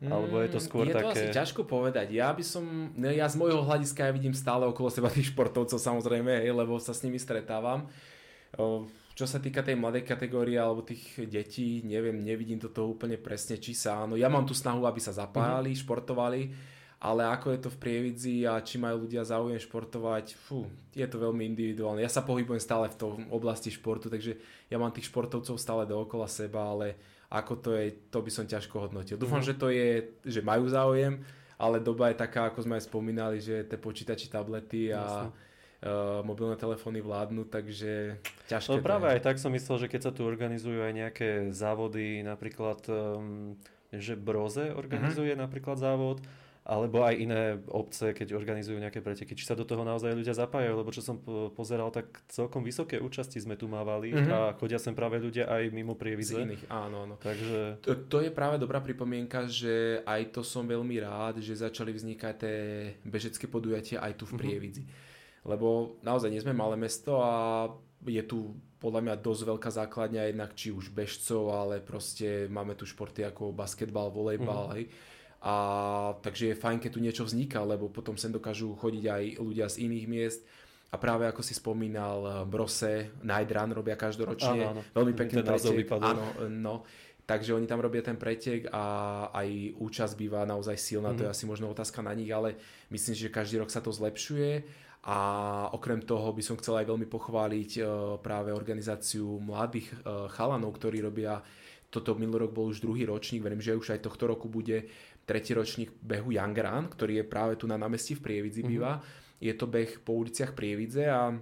Speaker 3: alebo je to skôr
Speaker 4: Mm, je
Speaker 3: také...
Speaker 4: to asi ťažko povedať. Ja by som, ne, ja z môjho hľadiska ja vidím stále okolo seba tých športovcov samozrejme, hej, lebo sa s nimi stretávam. Čo sa týka tej mladej kategórie alebo tých detí, neviem, nevidím to toho úplne presne, či sa áno. Ja mám tú snahu, aby sa zapájali,
Speaker 3: Mhm.
Speaker 4: uh-huh. športovali, ale ako je to v Prievidzi a či majú ľudia záujem športovať, fú, je to veľmi individuálne. Ja sa pohybujem stále v tom oblasti športu, takže ja mám tých športovcov stále dookola seba, ale ako to je, to by som ťažko hodnotil. Dúfam,
Speaker 3: Mhm.
Speaker 4: že to je, že majú záujem, ale doba je taká, ako sme aj spomínali, že tie počítači, tablety a uh, mobilné telefóny vládnu, takže ťažké
Speaker 3: No
Speaker 4: to
Speaker 3: práve
Speaker 4: je.
Speaker 3: aj tak som myslel, že keď sa tu organizujú aj nejaké závody, napríklad, um, že Broze organizuje
Speaker 4: Mhm.
Speaker 3: napríklad závod, alebo aj iné obce, keď organizujú nejaké preteky, či sa do toho naozaj ľudia zapájajú, lebo čo som po- pozeral, tak celkom vysoké účasti sme tu mávali
Speaker 4: Mhm.
Speaker 3: a chodia sem práve ľudia aj mimo
Speaker 4: Z
Speaker 3: prievidze.
Speaker 4: iných, áno, áno.
Speaker 3: Takže
Speaker 4: To, to je práve dobrá pripomienka, že aj to som veľmi rád, že začali vznikať tie bežecké podujatia aj tu v
Speaker 3: Mhm.
Speaker 4: Prievidzi. lebo naozaj nie sme malé mesto a je tu podľa mňa dosť veľká základňa jednak či už bežcov, ale proste máme tu športy ako basketbal, volejbal, mm. hej. A takže je fajn, keď tu niečo vzniká, lebo potom sem dokážu chodiť aj ľudia z iných miest. A práve ako si spomínal, Brose, Night Run robia každoročne. Áno, áno. Veľmi pekný pretek. Áno, no. Takže oni tam robia ten pretek a aj účasť býva naozaj silná, mm-hmm. to je mhm. asi možno otázka na nich, ale myslím že každý rok sa to zlepšuje a okrem toho by som chcel aj veľmi pochváliť uh, práve organizáciu mladých uh, chalanov, ktorí robia toto minulý rok bol už druhý ročník, verím, že už aj tohto roku bude tretí ročník behu Young Run, ktorý je práve tu na námestí v Prievidzi mm-hmm. býva. Je to beh po uliciach Prievidze a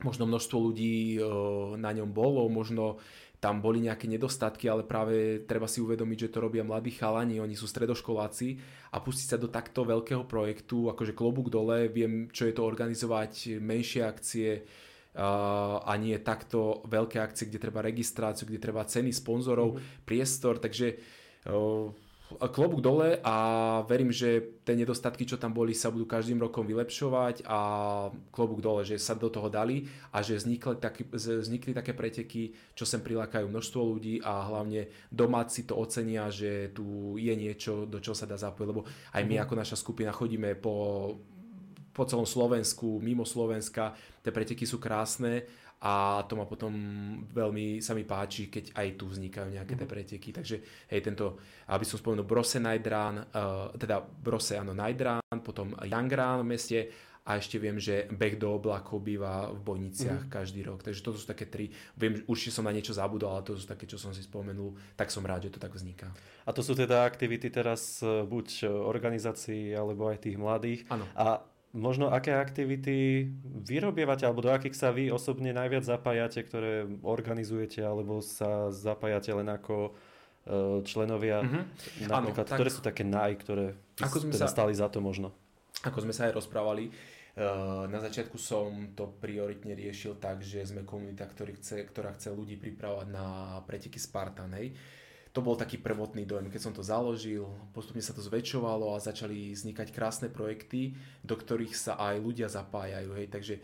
Speaker 4: možno množstvo ľudí uh, na ňom bolo, možno tam boli nejaké nedostatky, ale práve treba si uvedomiť, že to robia mladí chalani, oni sú stredoškoláci a pustiť sa do takto veľkého projektu, akože klobúk dole, viem, čo je to organizovať menšie akcie uh, a nie takto veľké akcie, kde treba registráciu, kde treba ceny sponzorov, mm-hmm. priestor, takže uh, klobúk dole a verím, že tie nedostatky, čo tam boli, sa budú každým rokom vylepšovať a klobúk dole, že sa do toho dali a že vznikli, taký, vznikli také preteky, čo sem prilákajú množstvo ľudí a hlavne domáci to ocenia, že tu je niečo, do čoho sa dá zapojiť, lebo aj my mm. ako naša skupina chodíme po po celom Slovensku, mimo Slovenska, tie preteky sú krásne a to ma potom veľmi sa mi páči, keď aj tu vznikajú nejaké tie mhm. preteky. Takže hej, tento, aby som spomenul Brose Night Run, uh, teda Brose áno Night Run, potom Young Run v meste a ešte viem, že beh do oblakov býva v Bojniciach mm. každý rok. Takže toto sú také tri. Viem, určite som na niečo zabudol, ale to sú také, čo som si spomenul. Tak som rád, že to tak vzniká.
Speaker 3: A to sú teda aktivity teraz e, buď organizácií, alebo aj tých mladých.
Speaker 4: Áno.
Speaker 3: A možno aké aktivity vyrobievate, alebo do akých sa vy osobne najviac zapájate, ktoré organizujete, alebo sa zapájate len ako e, členovia, mm-hmm. napríklad, ano, tak, ktoré sú také naj, ktoré ako sme teda sa, stali za to možno?
Speaker 4: Ako sme sa aj rozprávali, e, na začiatku som to prioritne riešil tak, že sme komunita, ktorý chce, ktorá chce ľudí pripravovať na preteky Spartan, hej to bol taký prvotný dojem. Keď som to založil, postupne sa to zväčšovalo a začali vznikať krásne projekty, do ktorých sa aj ľudia zapájajú. Hej. Takže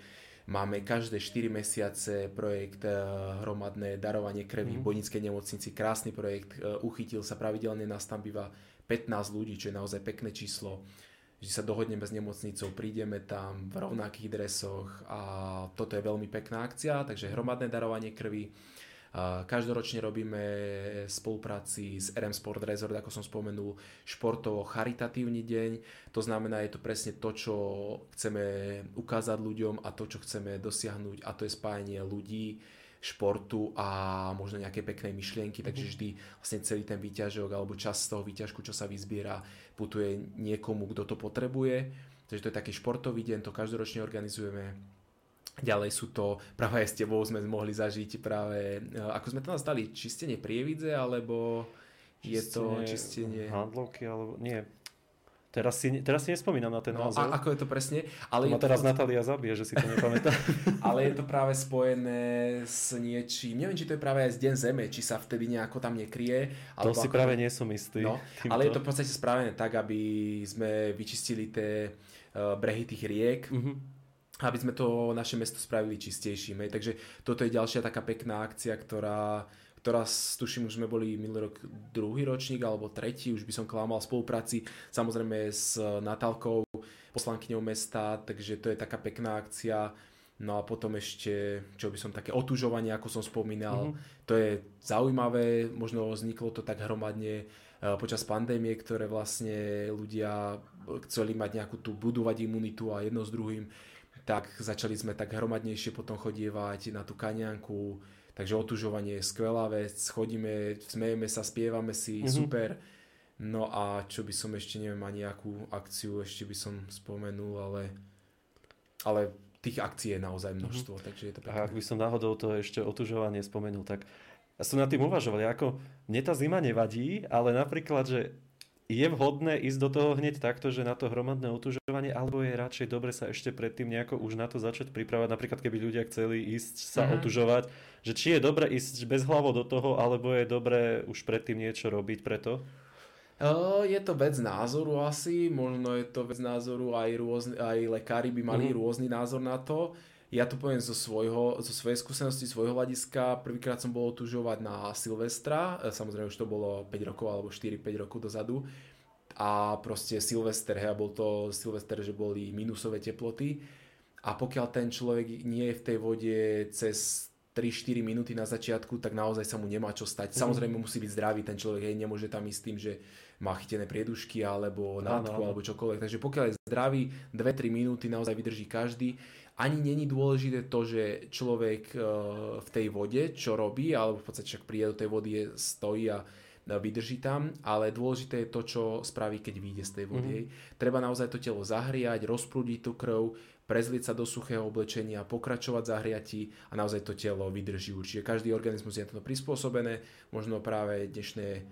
Speaker 4: máme každé 4 mesiace projekt eh, hromadné darovanie krvi mm. v mhm. Bojnickej nemocnici. Krásny projekt, eh, uchytil sa pravidelne, nás tam býva 15 ľudí, čo je naozaj pekné číslo že sa dohodneme s nemocnicou, prídeme tam v rovnakých dresoch a toto je veľmi pekná akcia, takže hromadné darovanie krvi, Každoročne robíme spolupráci s RM Sport Resort, ako som spomenul, športovo charitatívny deň. To znamená, je to presne to, čo chceme ukázať ľuďom a to, čo chceme dosiahnuť a to je spájanie ľudí, športu a možno nejaké pekné myšlienky, takže mhm. vždy vlastne celý ten výťažok alebo čas z toho výťažku, čo sa vyzbiera, putuje niekomu, kto to potrebuje. Takže to je taký športový deň, to každoročne organizujeme Ďalej sú to, práve aj s tebou sme mohli zažiť práve, e, ako sme to nazvali, čistenie prievidze, alebo čistenie, je to čistenie...
Speaker 3: Handlovky, alebo nie. Teraz si, teraz si nespomínam na ten no, názov.
Speaker 4: A ako je to presne?
Speaker 3: Ale to ma teraz to... Natália zabije, že si to nepamätá.
Speaker 4: ale je to práve spojené s niečím, neviem, či to je práve aj z Deň Zeme, či sa vtedy nejako tam nekrie.
Speaker 3: To si ako... práve nie som istý. No,
Speaker 4: ale je to v podstate spravené tak, aby sme vyčistili tie uh, brehy tých riek. Mm-hmm aby sme to naše mesto spravili čistejším. Hej. Takže toto je ďalšia taká pekná akcia, ktorá, ktorá tuším, už sme boli minulý rok druhý ročník alebo tretí, už by som klamal v spolupráci samozrejme s Natálkou, poslankyňou mesta, takže to je taká pekná akcia. No a potom ešte, čo by som také otužovanie, ako som spomínal, mm-hmm. to je zaujímavé, možno vzniklo to tak hromadne eh, počas pandémie, ktoré vlastne ľudia chceli mať nejakú tú budovať imunitu a jedno s druhým tak začali sme tak hromadnejšie potom chodievať na tú kaňanku, takže otužovanie je skvelá vec, chodíme, smejeme sa, spievame si, mm-hmm. super. No a čo by som ešte, neviem, ani nejakú akciu ešte by som spomenul, ale, ale tých akcií je naozaj mhm. množstvo, mm-hmm. takže je to
Speaker 3: pekné. A ak by som náhodou to ešte otužovanie spomenul, tak ja som nad tým uvažoval, ako mne tá zima nevadí, ale napríklad, že je vhodné ísť do toho hneď takto, že na to hromadné otužovanie, alebo je radšej dobre sa ešte predtým nejako už na to začať pripravať, napríklad keby ľudia chceli ísť sa mm-hmm. otužovať, že či je dobre ísť bez hlavo do toho, alebo je dobre už predtým niečo robiť preto?
Speaker 4: Je to vec názoru asi, možno je to vec názoru, aj, rôzny, aj lekári by mali mm. rôzny názor na to. Ja to poviem zo, svojho, zo svojej skúsenosti, svojho hľadiska. Prvýkrát som bol otužovať na Silvestra, e, samozrejme už to bolo 5 rokov alebo 4-5 rokov dozadu. A proste Silvester, hej, bol to Silvester, že boli minusové teploty. A pokiaľ ten človek nie je v tej vode cez 3-4 minúty na začiatku, tak naozaj sa mu nemá čo stať. Mm. Samozrejme musí byť zdravý ten človek, hej, nemôže tam ísť tým, že má chytené priedušky alebo nádchu alebo čokoľvek. Takže pokiaľ je zdravý, 2-3 minúty naozaj vydrží každý. Ani není dôležité to, že človek e, v tej vode, čo robí, alebo v podstate však príde do tej vody, je, stojí a vydrží tam, ale dôležité je to, čo spraví, keď vyjde z tej vody. Mm-hmm. Treba naozaj to telo zahriať, rozprúdiť tú krv, prezlieť sa do suchého oblečenia, pokračovať zahriatí a naozaj to telo vydrží určite. Každý organizmus je na to prispôsobené, možno práve dnešné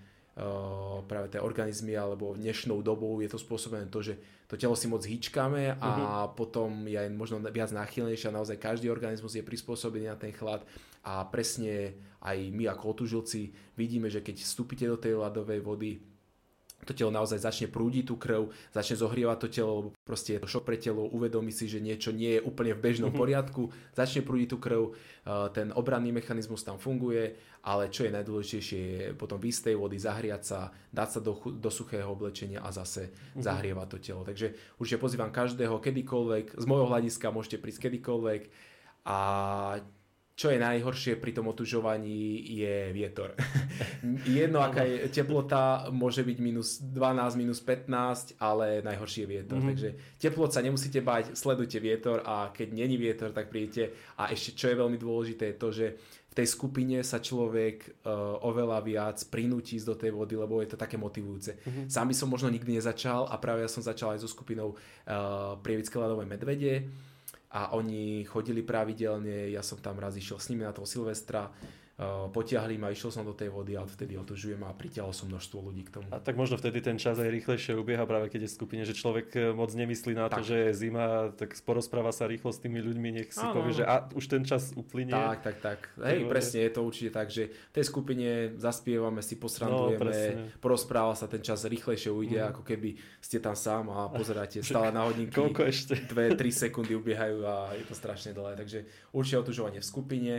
Speaker 4: práve tie organizmy alebo dnešnou dobou je to spôsobené to, že to telo si moc hýčkame a uh-huh. potom je možno viac náchylnejšie a naozaj každý organizmus je prispôsobený na ten chlad a presne aj my ako otužilci vidíme, že keď vstúpite do tej ľadovej vody to telo naozaj začne prúdiť tú krv, začne zohrievať to telo, proste je to šok pre telo, uvedomí si, že niečo nie je úplne v bežnom mhm. poriadku, začne prúdiť tú krv, ten obranný mechanizmus tam funguje, ale čo je najdôležitejšie je potom výjsť z tej vody, zahriať sa, dať sa do, do suchého oblečenia a zase mm-hmm. zahrievať to telo. Takže určite pozývam každého, kedykoľvek, z môjho hľadiska môžete prísť kedykoľvek a čo je najhoršie pri tom otužovaní je vietor. Jedno, aká je teplota, môže byť minus 12, minus 15, ale najhoršie je vietor. Mm-hmm. Takže teplot sa nemusíte bať, sledujte vietor a keď není vietor, tak prídete. A ešte čo je veľmi dôležité je to, že v tej skupine sa človek uh, oveľa viac prinúti ísť do tej vody, lebo je to také motivujúce. Mm-hmm. Sám by som možno nikdy nezačal a práve ja som začal aj so skupinou uh, Prievické ľadové medvede a oni chodili pravidelne, ja som tam raz išiel s nimi na toho Silvestra, potiahli ma, išiel som do tej vody a vtedy otužujem a pritiahol som množstvo ľudí k tomu.
Speaker 3: A tak možno vtedy ten čas aj rýchlejšie ubieha práve keď je v skupine, že človek eh, moc nemyslí na tak. to, že je zima, tak porozpráva sa rýchlo s tými ľuďmi, nech si povie, že a, už ten čas uplynie.
Speaker 4: Tak, tak, tak. Hej, presne je to určite tak, že v tej skupine zaspievame si, posrandujeme, no, porozpráva sa ten čas rýchlejšie ujde, mm. ako keby ste tam sám a pozeráte stále na hodinky.
Speaker 3: Koľko ešte?
Speaker 4: 2-3 sekundy ubiehajú a je to strašne dlhé. Takže určite otužovanie v skupine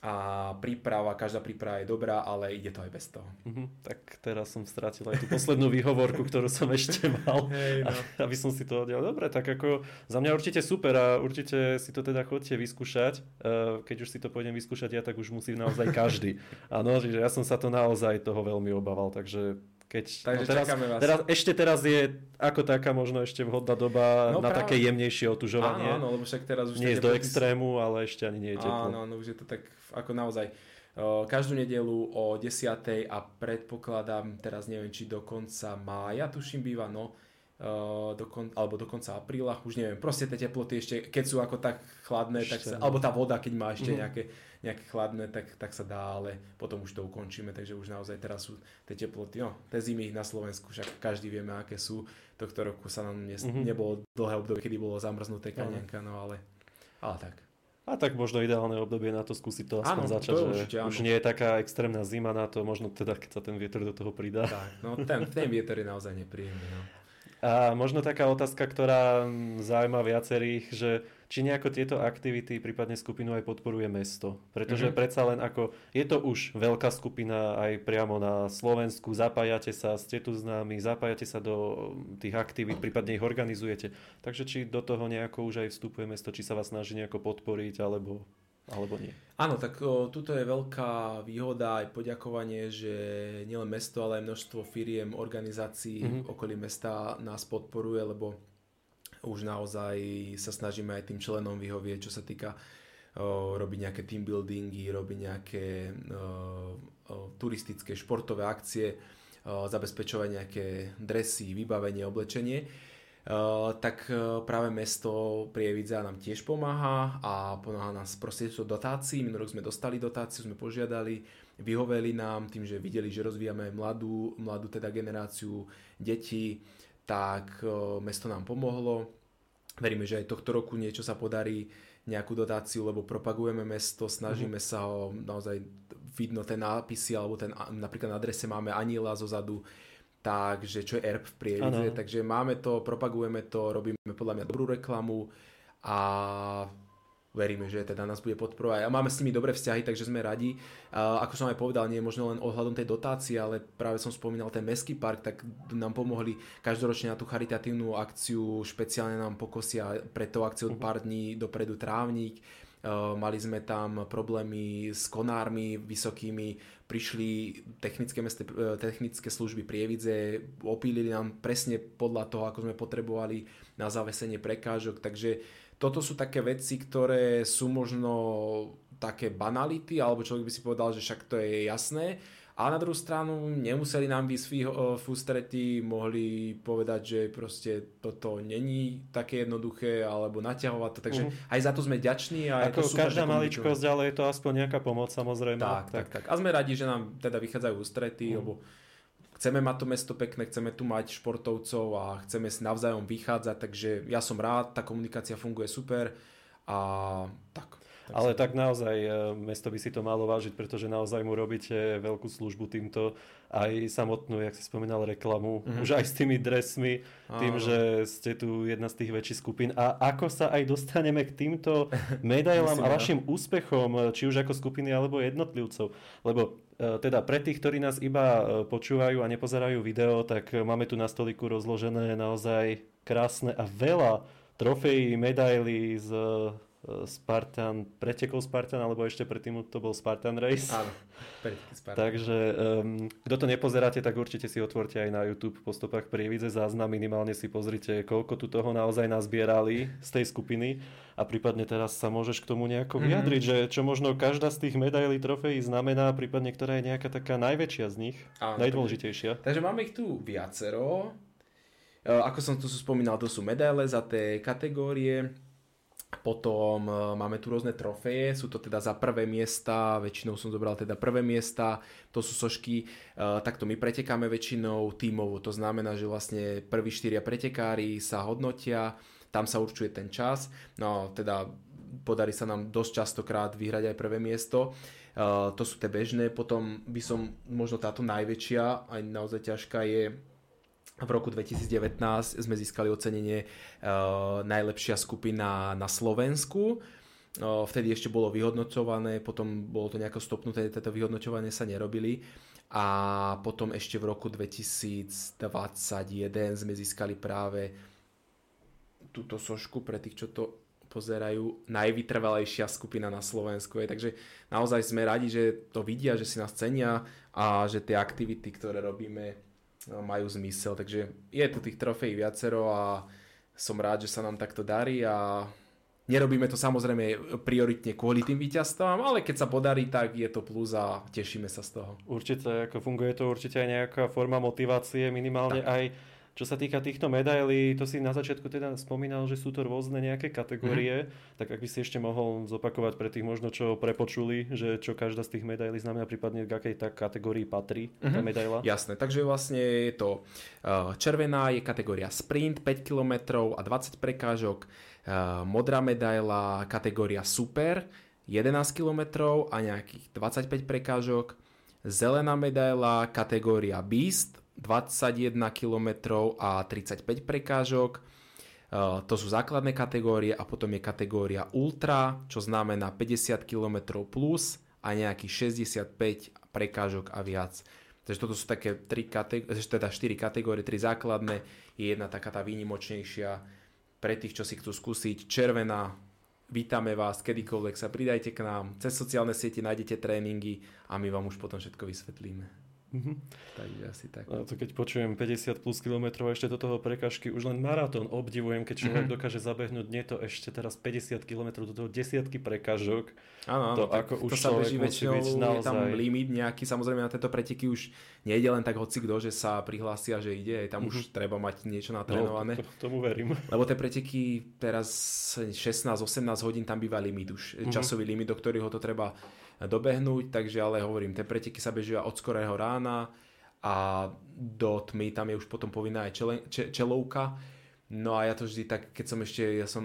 Speaker 4: a príprava, každá príprava je dobrá, ale ide to aj bez toho.
Speaker 3: Uh-huh. Tak teraz som stratil aj tú poslednú výhovorku, ktorú som ešte mal, hey, no. aby som si to oddial. Dobre, tak ako za mňa určite super a určite si to teda chodte vyskúšať. Uh, keď už si to pôjdem vyskúšať ja, tak už musí naozaj každý. Áno, že ja som sa to naozaj toho veľmi obával, takže keď,
Speaker 4: Takže no teraz, vás.
Speaker 3: Teraz, ešte teraz je ako taká možno ešte vhodná doba no, na práve. také jemnejšie otužovanie.
Speaker 4: Áno, áno, lebo však teraz už...
Speaker 3: Nie je do extrému, ale ešte ani nie je teplo.
Speaker 4: Áno, áno, už je to tak ako naozaj každú nedelu o 10. a predpokladám, teraz neviem, či do konca mája, tuším, býva, no, do kon, alebo do konca apríla, už neviem, proste tie teploty ešte, keď sú ako tak chladné, ešte, tak sa, alebo tá voda, keď má ešte mm. nejaké, nejaké chladné, tak, tak sa dá, ale potom už to ukončíme, takže už naozaj teraz sú tie teploty, no, tie zimy na Slovensku, však každý vieme, aké sú, tohto roku sa nám ne, mm-hmm. nebolo dlhé obdobie, kedy bolo zamrznuté kanienka, no ale, ale tak.
Speaker 3: A tak možno ideálne obdobie na to skúsiť to aspoň áno, začať, to že určite, už nie je taká extrémna zima na to, možno teda keď sa ten vietor do toho pridá.
Speaker 4: Tak, no ten, ten vietor je naozaj nepríjemný. No.
Speaker 3: A možno taká otázka, ktorá zaujíma viacerých, že či nejako tieto aktivity, prípadne skupinu aj podporuje mesto. Pretože mm-hmm. predsa len ako, je to už veľká skupina aj priamo na Slovensku, zapájate sa, ste tu známi, zapájate sa do tých aktivít, prípadne ich organizujete. Takže či do toho nejako už aj vstupuje mesto, či sa vás snaží nejako podporiť, alebo alebo nie?
Speaker 4: Áno, tak o, tuto je veľká výhoda aj poďakovanie, že nielen mesto, ale aj množstvo firiem, organizácií mm-hmm. okolí mesta nás podporuje, lebo už naozaj sa snažíme aj tým členom vyhovieť, čo sa týka robiť nejaké team buildingy, robiť nejaké turistické, športové akcie, zabezpečovať nejaké dresy, vybavenie, oblečenie. Uh, tak práve mesto Prievidza nám tiež pomáha a pomáha nás prostredstvom dotácií. Minulý rok sme dostali dotáciu, sme požiadali, vyhoveli nám tým, že videli, že rozvíjame mladú, mladú teda generáciu detí, tak uh, mesto nám pomohlo. Veríme, že aj tohto roku niečo sa podarí, nejakú dotáciu, lebo propagujeme mesto, snažíme mm-hmm. sa ho naozaj vidno ten nápisy, alebo ten, napríklad na adrese máme aniela zo zadu, takže čo je ERP v Prievidze, takže máme to, propagujeme to, robíme podľa mňa dobrú reklamu a veríme, že teda nás bude podporovať. A máme s nimi dobré vzťahy, takže sme radi. A ako som aj povedal, nie je možno len ohľadom tej dotácie, ale práve som spomínal ten mestský park, tak nám pomohli každoročne na tú charitatívnu akciu, špeciálne nám pokosia pre tú akciu pár dní dopredu trávnik. Mali sme tam problémy s konármi vysokými, prišli technické, meste, eh, technické služby Prievidze, opílili nám presne podľa toho, ako sme potrebovali na zavesenie prekážok, takže toto sú také veci, ktoré sú možno také banality, alebo človek by si povedal, že však to je jasné, a na druhú stranu nemuseli nám byť v ústretí, mohli povedať, že proste toto není také jednoduché, alebo naťahovať to, takže uh-huh. aj za to sme ďační. A
Speaker 3: Ako
Speaker 4: je to super,
Speaker 3: každá maličkosť, ale je to aspoň nejaká pomoc samozrejme.
Speaker 4: Tak, tak, tak. A sme radi, že nám teda vychádzajú ústrety, uh-huh. lebo chceme mať to mesto pekné, chceme tu mať športovcov a chceme si navzájom vychádzať, takže ja som rád, tá komunikácia funguje super a tak.
Speaker 3: Tak Ale tak naozaj e, mesto by si to malo vážiť, pretože naozaj mu robíte veľkú službu týmto, aj samotnú, jak si spomínal, reklamu, mm-hmm. už aj s tými dresmi, tým, Áno. že ste tu jedna z tých väčších skupín. A ako sa aj dostaneme k týmto medailám a vašim úspechom, či už ako skupiny alebo jednotlivcov. Lebo teda pre tých, ktorí nás iba e, počúvajú a nepozerajú video, tak máme tu na stoliku rozložené naozaj krásne a veľa trofejí, medaily z Spartan, pretekol Spartan, alebo ešte predtým to bol Spartan Race.
Speaker 4: Áno, Spartan.
Speaker 3: Takže um, kto to nepozeráte, tak určite si otvorte aj na YouTube po stopách Prievidze záznam, minimálne si pozrite, koľko tu toho naozaj nazbierali z tej skupiny a prípadne teraz sa môžeš k tomu nejako mm-hmm. vyjadriť, že čo možno každá z tých medailí, trofejí znamená, prípadne ktorá je nejaká taká najväčšia z nich, Áno, najdôležitejšia.
Speaker 4: Takže, takže máme ich tu viacero. E, ako som tu spomínal, to sú medaile za tie kategórie. Potom uh, máme tu rôzne trofeje, sú to teda za prvé miesta, väčšinou som zobral teda prvé miesta, to sú sošky, uh, takto my pretekáme väčšinou tímovo, to znamená, že vlastne prví štyria pretekári sa hodnotia, tam sa určuje ten čas, no teda podarí sa nám dosť častokrát vyhrať aj prvé miesto. Uh, to sú tie bežné, potom by som možno táto najväčšia, aj naozaj ťažká je v roku 2019 sme získali ocenenie uh, najlepšia skupina na Slovensku. Uh, vtedy ešte bolo vyhodnocované, potom bolo to nejako stopnuté, tieto vyhodnocovanie sa nerobili. A potom ešte v roku 2021 sme získali práve túto sošku pre tých, čo to pozerajú, najvytrvalejšia skupina na Slovensku. Je. Takže naozaj sme radi, že to vidia, že si nás cenia a že tie aktivity, ktoré robíme, majú zmysel. Takže je tu tých trofejí viacero a som rád, že sa nám takto darí a nerobíme to samozrejme prioritne kvôli tým víťazstvám, ale keď sa podarí, tak je to plus a tešíme sa z toho.
Speaker 3: Určite, ako funguje to určite aj nejaká forma motivácie, minimálne tak. aj čo sa týka týchto medailí, to si na začiatku teda spomínal, že sú to rôzne nejaké kategórie, mm-hmm. tak ak by si ešte mohol zopakovať pre tých možno, čo prepočuli, že čo každá z tých medailí znamená, prípadne k akej tak kategórii patrí mm-hmm. tá mhm. medaila?
Speaker 4: Jasné, takže vlastne je to uh, červená je kategória sprint 5 km a 20 prekážok, uh, modrá medaila kategória super 11 km a nejakých 25 prekážok, zelená medaila kategória Beast 21 km a 35 prekážok. Uh, to sú základné kategórie a potom je kategória Ultra, čo znamená 50 km plus a nejakých 65 prekážok a viac. Takže toto sú také tri kategórie, teda 4 kategórie, 3 základné, je jedna taká tá výnimočnejšia pre tých, čo si chcú skúsiť. Červená, vítame vás, kedykoľvek sa pridajte k nám, cez sociálne siete nájdete tréningy a my vám už potom všetko vysvetlíme.
Speaker 3: Mm-hmm.
Speaker 4: Takže asi tak.
Speaker 3: A to keď počujem 50 plus kilometrov a ešte do toho prekažky, už len maratón obdivujem, keď človek mm-hmm. dokáže zabehnúť nie to ešte teraz 50 km do toho desiatky prekážok.
Speaker 4: Áno, to, ako už to sa beží väčšinou, byť naozaj... je tam limit nejaký, samozrejme na tieto preteky už nejde len tak hoci kto, že sa prihlásia, že ide, tam mm-hmm. už mhm. treba mať niečo natrénované.
Speaker 3: No, to, tomu verím.
Speaker 4: Lebo tie preteky teraz 16-18 hodín tam býva limit už, mm-hmm. časový limit, do ktorého to treba dobehnúť, takže ale hovorím, tie preteky sa bežia od skorého rána a do tmy tam je už potom povinná aj čele, če, čelovka. No a ja to vždy tak, keď som ešte, ja som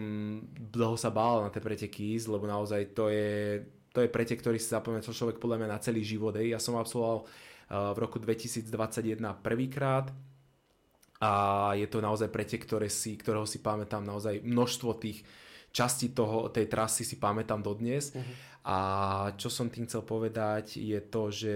Speaker 4: dlho sa bál na tie preteky ísť, lebo naozaj to je, to je pretek, ktorý si zapamätal človek podľa mňa na celý život. Ej. Ja som absolvoval v roku 2021 prvýkrát a je to naozaj pretek, ktoré si, ktorého si pamätám naozaj množstvo tých časti toho, tej trasy si pamätám dodnes. Uh-huh. A čo som tým chcel povedať je to, že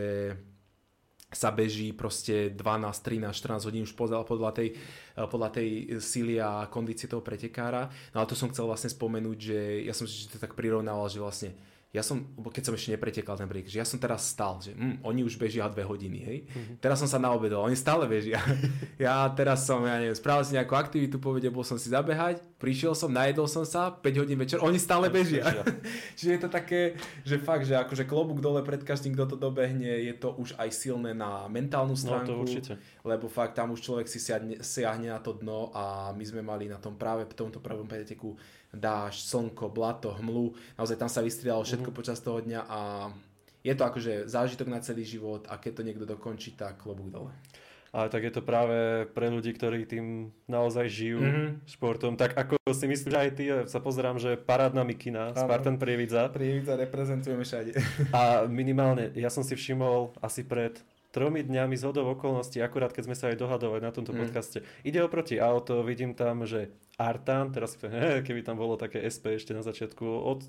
Speaker 4: sa beží proste 12, 13, 14 hodín už podľa, podľa, tej, podľa tej síly a kondície toho pretekára. No ale to som chcel vlastne spomenúť, že ja som si to tak prirovnával, že vlastne ja som, keď som ešte nepretekal ten prík, že ja som teraz stal, že hm, oni už bežia dve hodiny, hej. Mm-hmm. Teraz som sa naobedol, oni stále bežia. ja teraz som, ja neviem, spravil si nejakú aktivitu, povedal, bol som si zabehať, prišiel som, najedol som sa, 5 hodín večer, oni stále bežia. Čiže je to také, že fakt, že akože klobúk dole pred každým, kto to dobehne, je to už aj silné na mentálnu stránku.
Speaker 3: No to určite.
Speaker 4: Lebo fakt tam už človek si siahne, siahne na to dno a my sme mali na tom práve v tomto prvom preteku dážď, slnko, blato, hmlu, naozaj tam sa vystriedalo všetko mm-hmm. počas toho dňa a je to akože zážitok na celý život a keď to niekto dokončí, tak klobúk dole.
Speaker 3: Ale tak je to práve pre ľudí, ktorí tým naozaj žijú mm-hmm. športom. Tak ako si myslíš aj ty, sa pozerám, že parádna mikina, ano. Spartan Prievidza.
Speaker 4: Prievidza reprezentujeme všade.
Speaker 3: A minimálne, ja som si všimol asi pred tromi dňami z hodov okolností, akurát keď sme sa aj dohadovali na tomto mm. podcaste. Ide oproti auto, vidím tam, že Artan, teraz keby tam bolo také SP ešte na začiatku, od,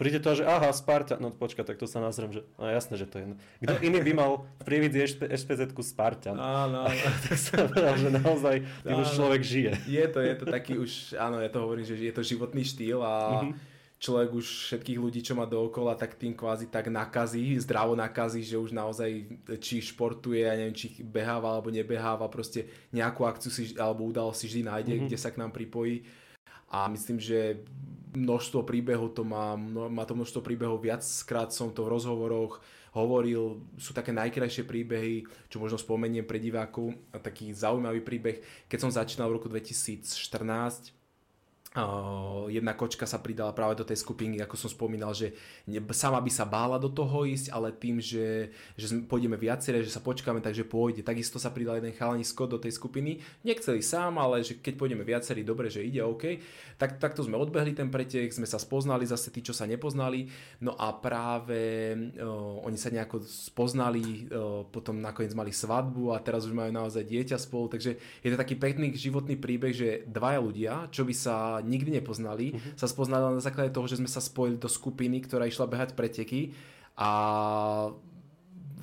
Speaker 3: príde to, že aha, Spartan, no počka, tak to sa nazrem, že no jasné, že to je. Kto iný by mal prievidzi SPZ-ku Spartan?
Speaker 4: Áno, áno.
Speaker 3: tak sa povedal, že naozaj tým už človek žije.
Speaker 4: Je to, je to taký už, áno, ja to hovorím, že je to životný štýl a mm-hmm človek už všetkých ľudí, čo má dookola, tak tým kvázi tak nakazí, zdravo nakazí, že už naozaj či športuje, ja neviem, či beháva alebo nebeháva, proste nejakú akciu si, alebo udalosť si vždy nájde, mm-hmm. kde sa k nám pripojí. A myslím, že množstvo príbehov to má, má to množstvo príbehov, viackrát som to v rozhovoroch hovoril, sú také najkrajšie príbehy, čo možno spomeniem pre divákov, taký zaujímavý príbeh, keď som začínal v roku 2014, jedna kočka sa pridala práve do tej skupiny, ako som spomínal, že sama by sa bála do toho ísť, ale tým, že, že pôjdeme viaceré, že sa počkáme, takže pôjde. Takisto sa pridal jeden chalanisko do tej skupiny. Nechceli sám, ale že keď pôjdeme viacerí, dobre, že ide, OK. Tak, takto sme odbehli ten pretek, sme sa spoznali, zase tí, čo sa nepoznali. No a práve uh, oni sa nejako spoznali, uh, potom nakoniec mali svadbu a teraz už majú naozaj dieťa spolu, takže je to taký pekný životný príbeh, že dvaja ľudia, čo by sa nikdy nepoznali, uh-huh. sa spoznali na základe toho, že sme sa spojili do skupiny, ktorá išla behať preteky. A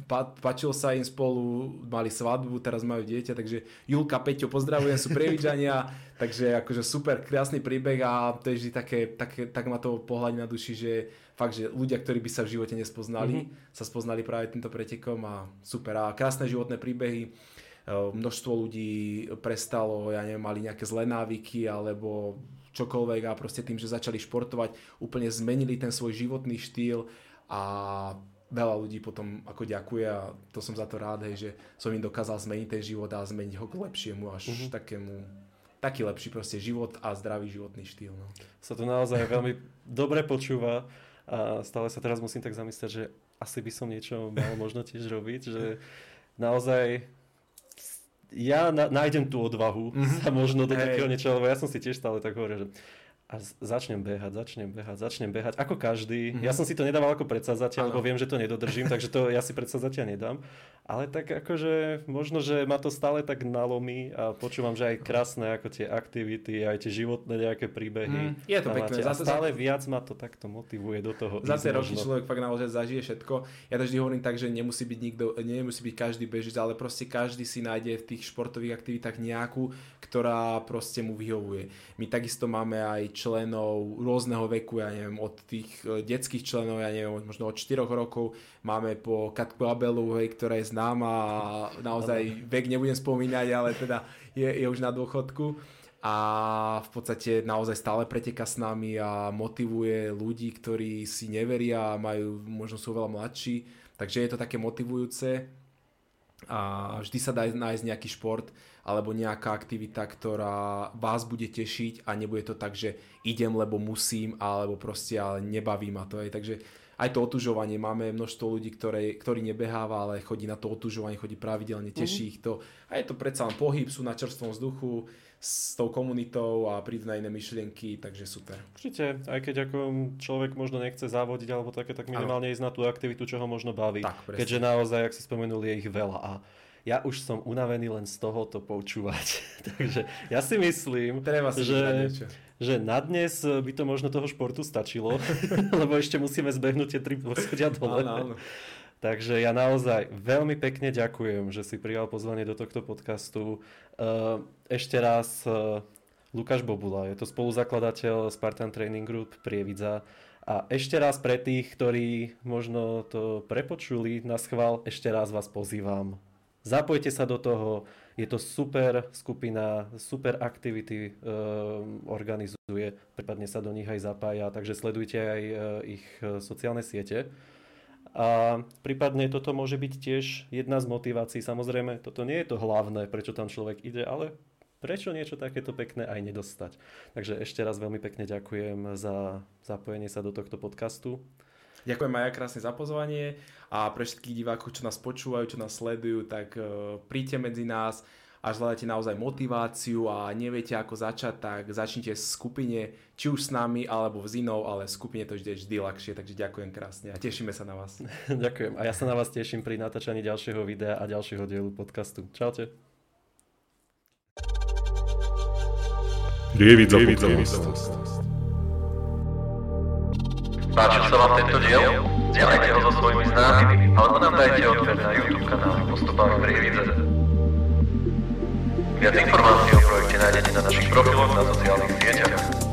Speaker 4: pa, pačilo sa im spolu, mali svadbu, teraz majú dieťa, takže Julka, Peťo, pozdravujem, sú prievidžania, takže akože super, krásny príbeh a to je vždy také, také tak ma to pohľadí na duši, že fakt, že ľudia, ktorí by sa v živote nespoznali, mm-hmm. sa spoznali práve týmto pretekom a super. A krásne životné príbehy. Množstvo ľudí prestalo, ja neviem, mali nejaké zlé návyky alebo čokoľvek a proste tým, že začali športovať, úplne zmenili ten svoj životný štýl a veľa ľudí potom ako ďakuje a to som za to rád, hej, že som im dokázal zmeniť ten život a zmeniť ho k lepšiemu až uh-huh. takému taký lepší proste život a zdravý životný štýl. No.
Speaker 3: Sa to naozaj veľmi dobre počúva a stále sa teraz musím tak zamyslieť, že asi by som niečo mal možno tiež robiť, že naozaj ja na, nájdem tú odvahu mm-hmm. sa možno do takého niečoho, lebo ja som si tiež stále tak hovoril, že a začnem behať, začnem behať, začnem behať, ako každý. Mm-hmm. Ja som si to nedával ako predsazateľ, lebo viem, že to nedodržím, takže to ja si predsazateľ nedám. Ale tak akože možno, že ma to stále tak nalomí a počúvam, že aj krásne ako tie aktivity, aj tie životné nejaké príbehy. Mm,
Speaker 4: je to pekné.
Speaker 3: A stále za... viac ma to takto motivuje do toho.
Speaker 4: Za tie roky človek fakt naozaj zažije všetko. Ja to vždy hovorím tak, že nemusí byť nikto, nemusí byť každý bežiť, ale proste každý si nájde v tých športových aktivitách nejakú, ktorá proste mu vyhovuje. My takisto máme aj členov rôzneho veku, ja neviem, od tých e, detských členov, ja neviem, možno od 4 rokov, máme po Katku Abelu, hej, ktorá je známa a naozaj vek nebudem spomínať, ale teda je, je už na dôchodku. A v podstate naozaj stále preteka s nami a motivuje ľudí, ktorí si neveria a majú, možno sú veľa mladší, takže je to také motivujúce a vždy sa dá nájsť nejaký šport alebo nejaká aktivita, ktorá vás bude tešiť a nebude to tak, že idem, lebo musím, alebo proste ale nebaví ma to. Aj. Takže aj to otužovanie, máme množstvo ľudí, ktoré, ktorí nebeháva, ale chodí na to otužovanie, chodí pravidelne, teší mm-hmm. ich to. A je to predsa len pohyb, sú na čerstvom vzduchu, s tou komunitou a prídu na iné myšlienky, takže super.
Speaker 3: Určite, aj keď ako človek možno nechce závodiť alebo také, tak minimálne ano. ísť na tú aktivitu, čo ho možno baví. Tak, Keďže naozaj, ak si spomenul, je ich veľa a ja už som unavený len z toho to počúvať. Takže ja si myslím,
Speaker 4: Treba si
Speaker 3: že, že na dnes by to možno toho športu stačilo, lebo ešte musíme zbehnúť tie tri poschodia dole. Áno, áno. Takže ja naozaj veľmi pekne ďakujem, že si prijal pozvanie do tohto podcastu. Ešte raz Lukáš Bobula, je to spoluzakladateľ Spartan Training Group Prievidza. A ešte raz pre tých, ktorí možno to prepočuli na schvál, ešte raz vás pozývam Zapojte sa do toho, je to super skupina, super aktivity e, organizuje, prípadne sa do nich aj zapája, takže sledujte aj e, ich e, sociálne siete. A prípadne toto môže byť tiež jedna z motivácií. Samozrejme, toto nie je to hlavné, prečo tam človek ide, ale prečo niečo takéto pekné aj nedostať. Takže ešte raz veľmi pekne ďakujem za zapojenie sa do tohto podcastu.
Speaker 4: Ďakujem aj krásne za pozvanie a pre všetkých divákov, čo nás počúvajú, čo nás sledujú, tak uh, príďte medzi nás a hľadáte naozaj motiváciu a neviete ako začať, tak začnite v skupine, či už s nami alebo v zinou, ale v skupine to vždy je vždy ľahšie, takže ďakujem krásne a tešíme sa na vás.
Speaker 3: ďakujem a ja sa na vás teším pri natáčaní ďalšieho videa a ďalšieho dielu podcastu. Čaute. Prievidza podcast.
Speaker 2: Páčil sa vám tento diel? Zdieľajte ho so svojimi známymi alebo nám dajte odber na YouTube kanál Postupami Prievidze. Viac informácií o projekte nájdete na našich profiloch na sociálnych sieťach.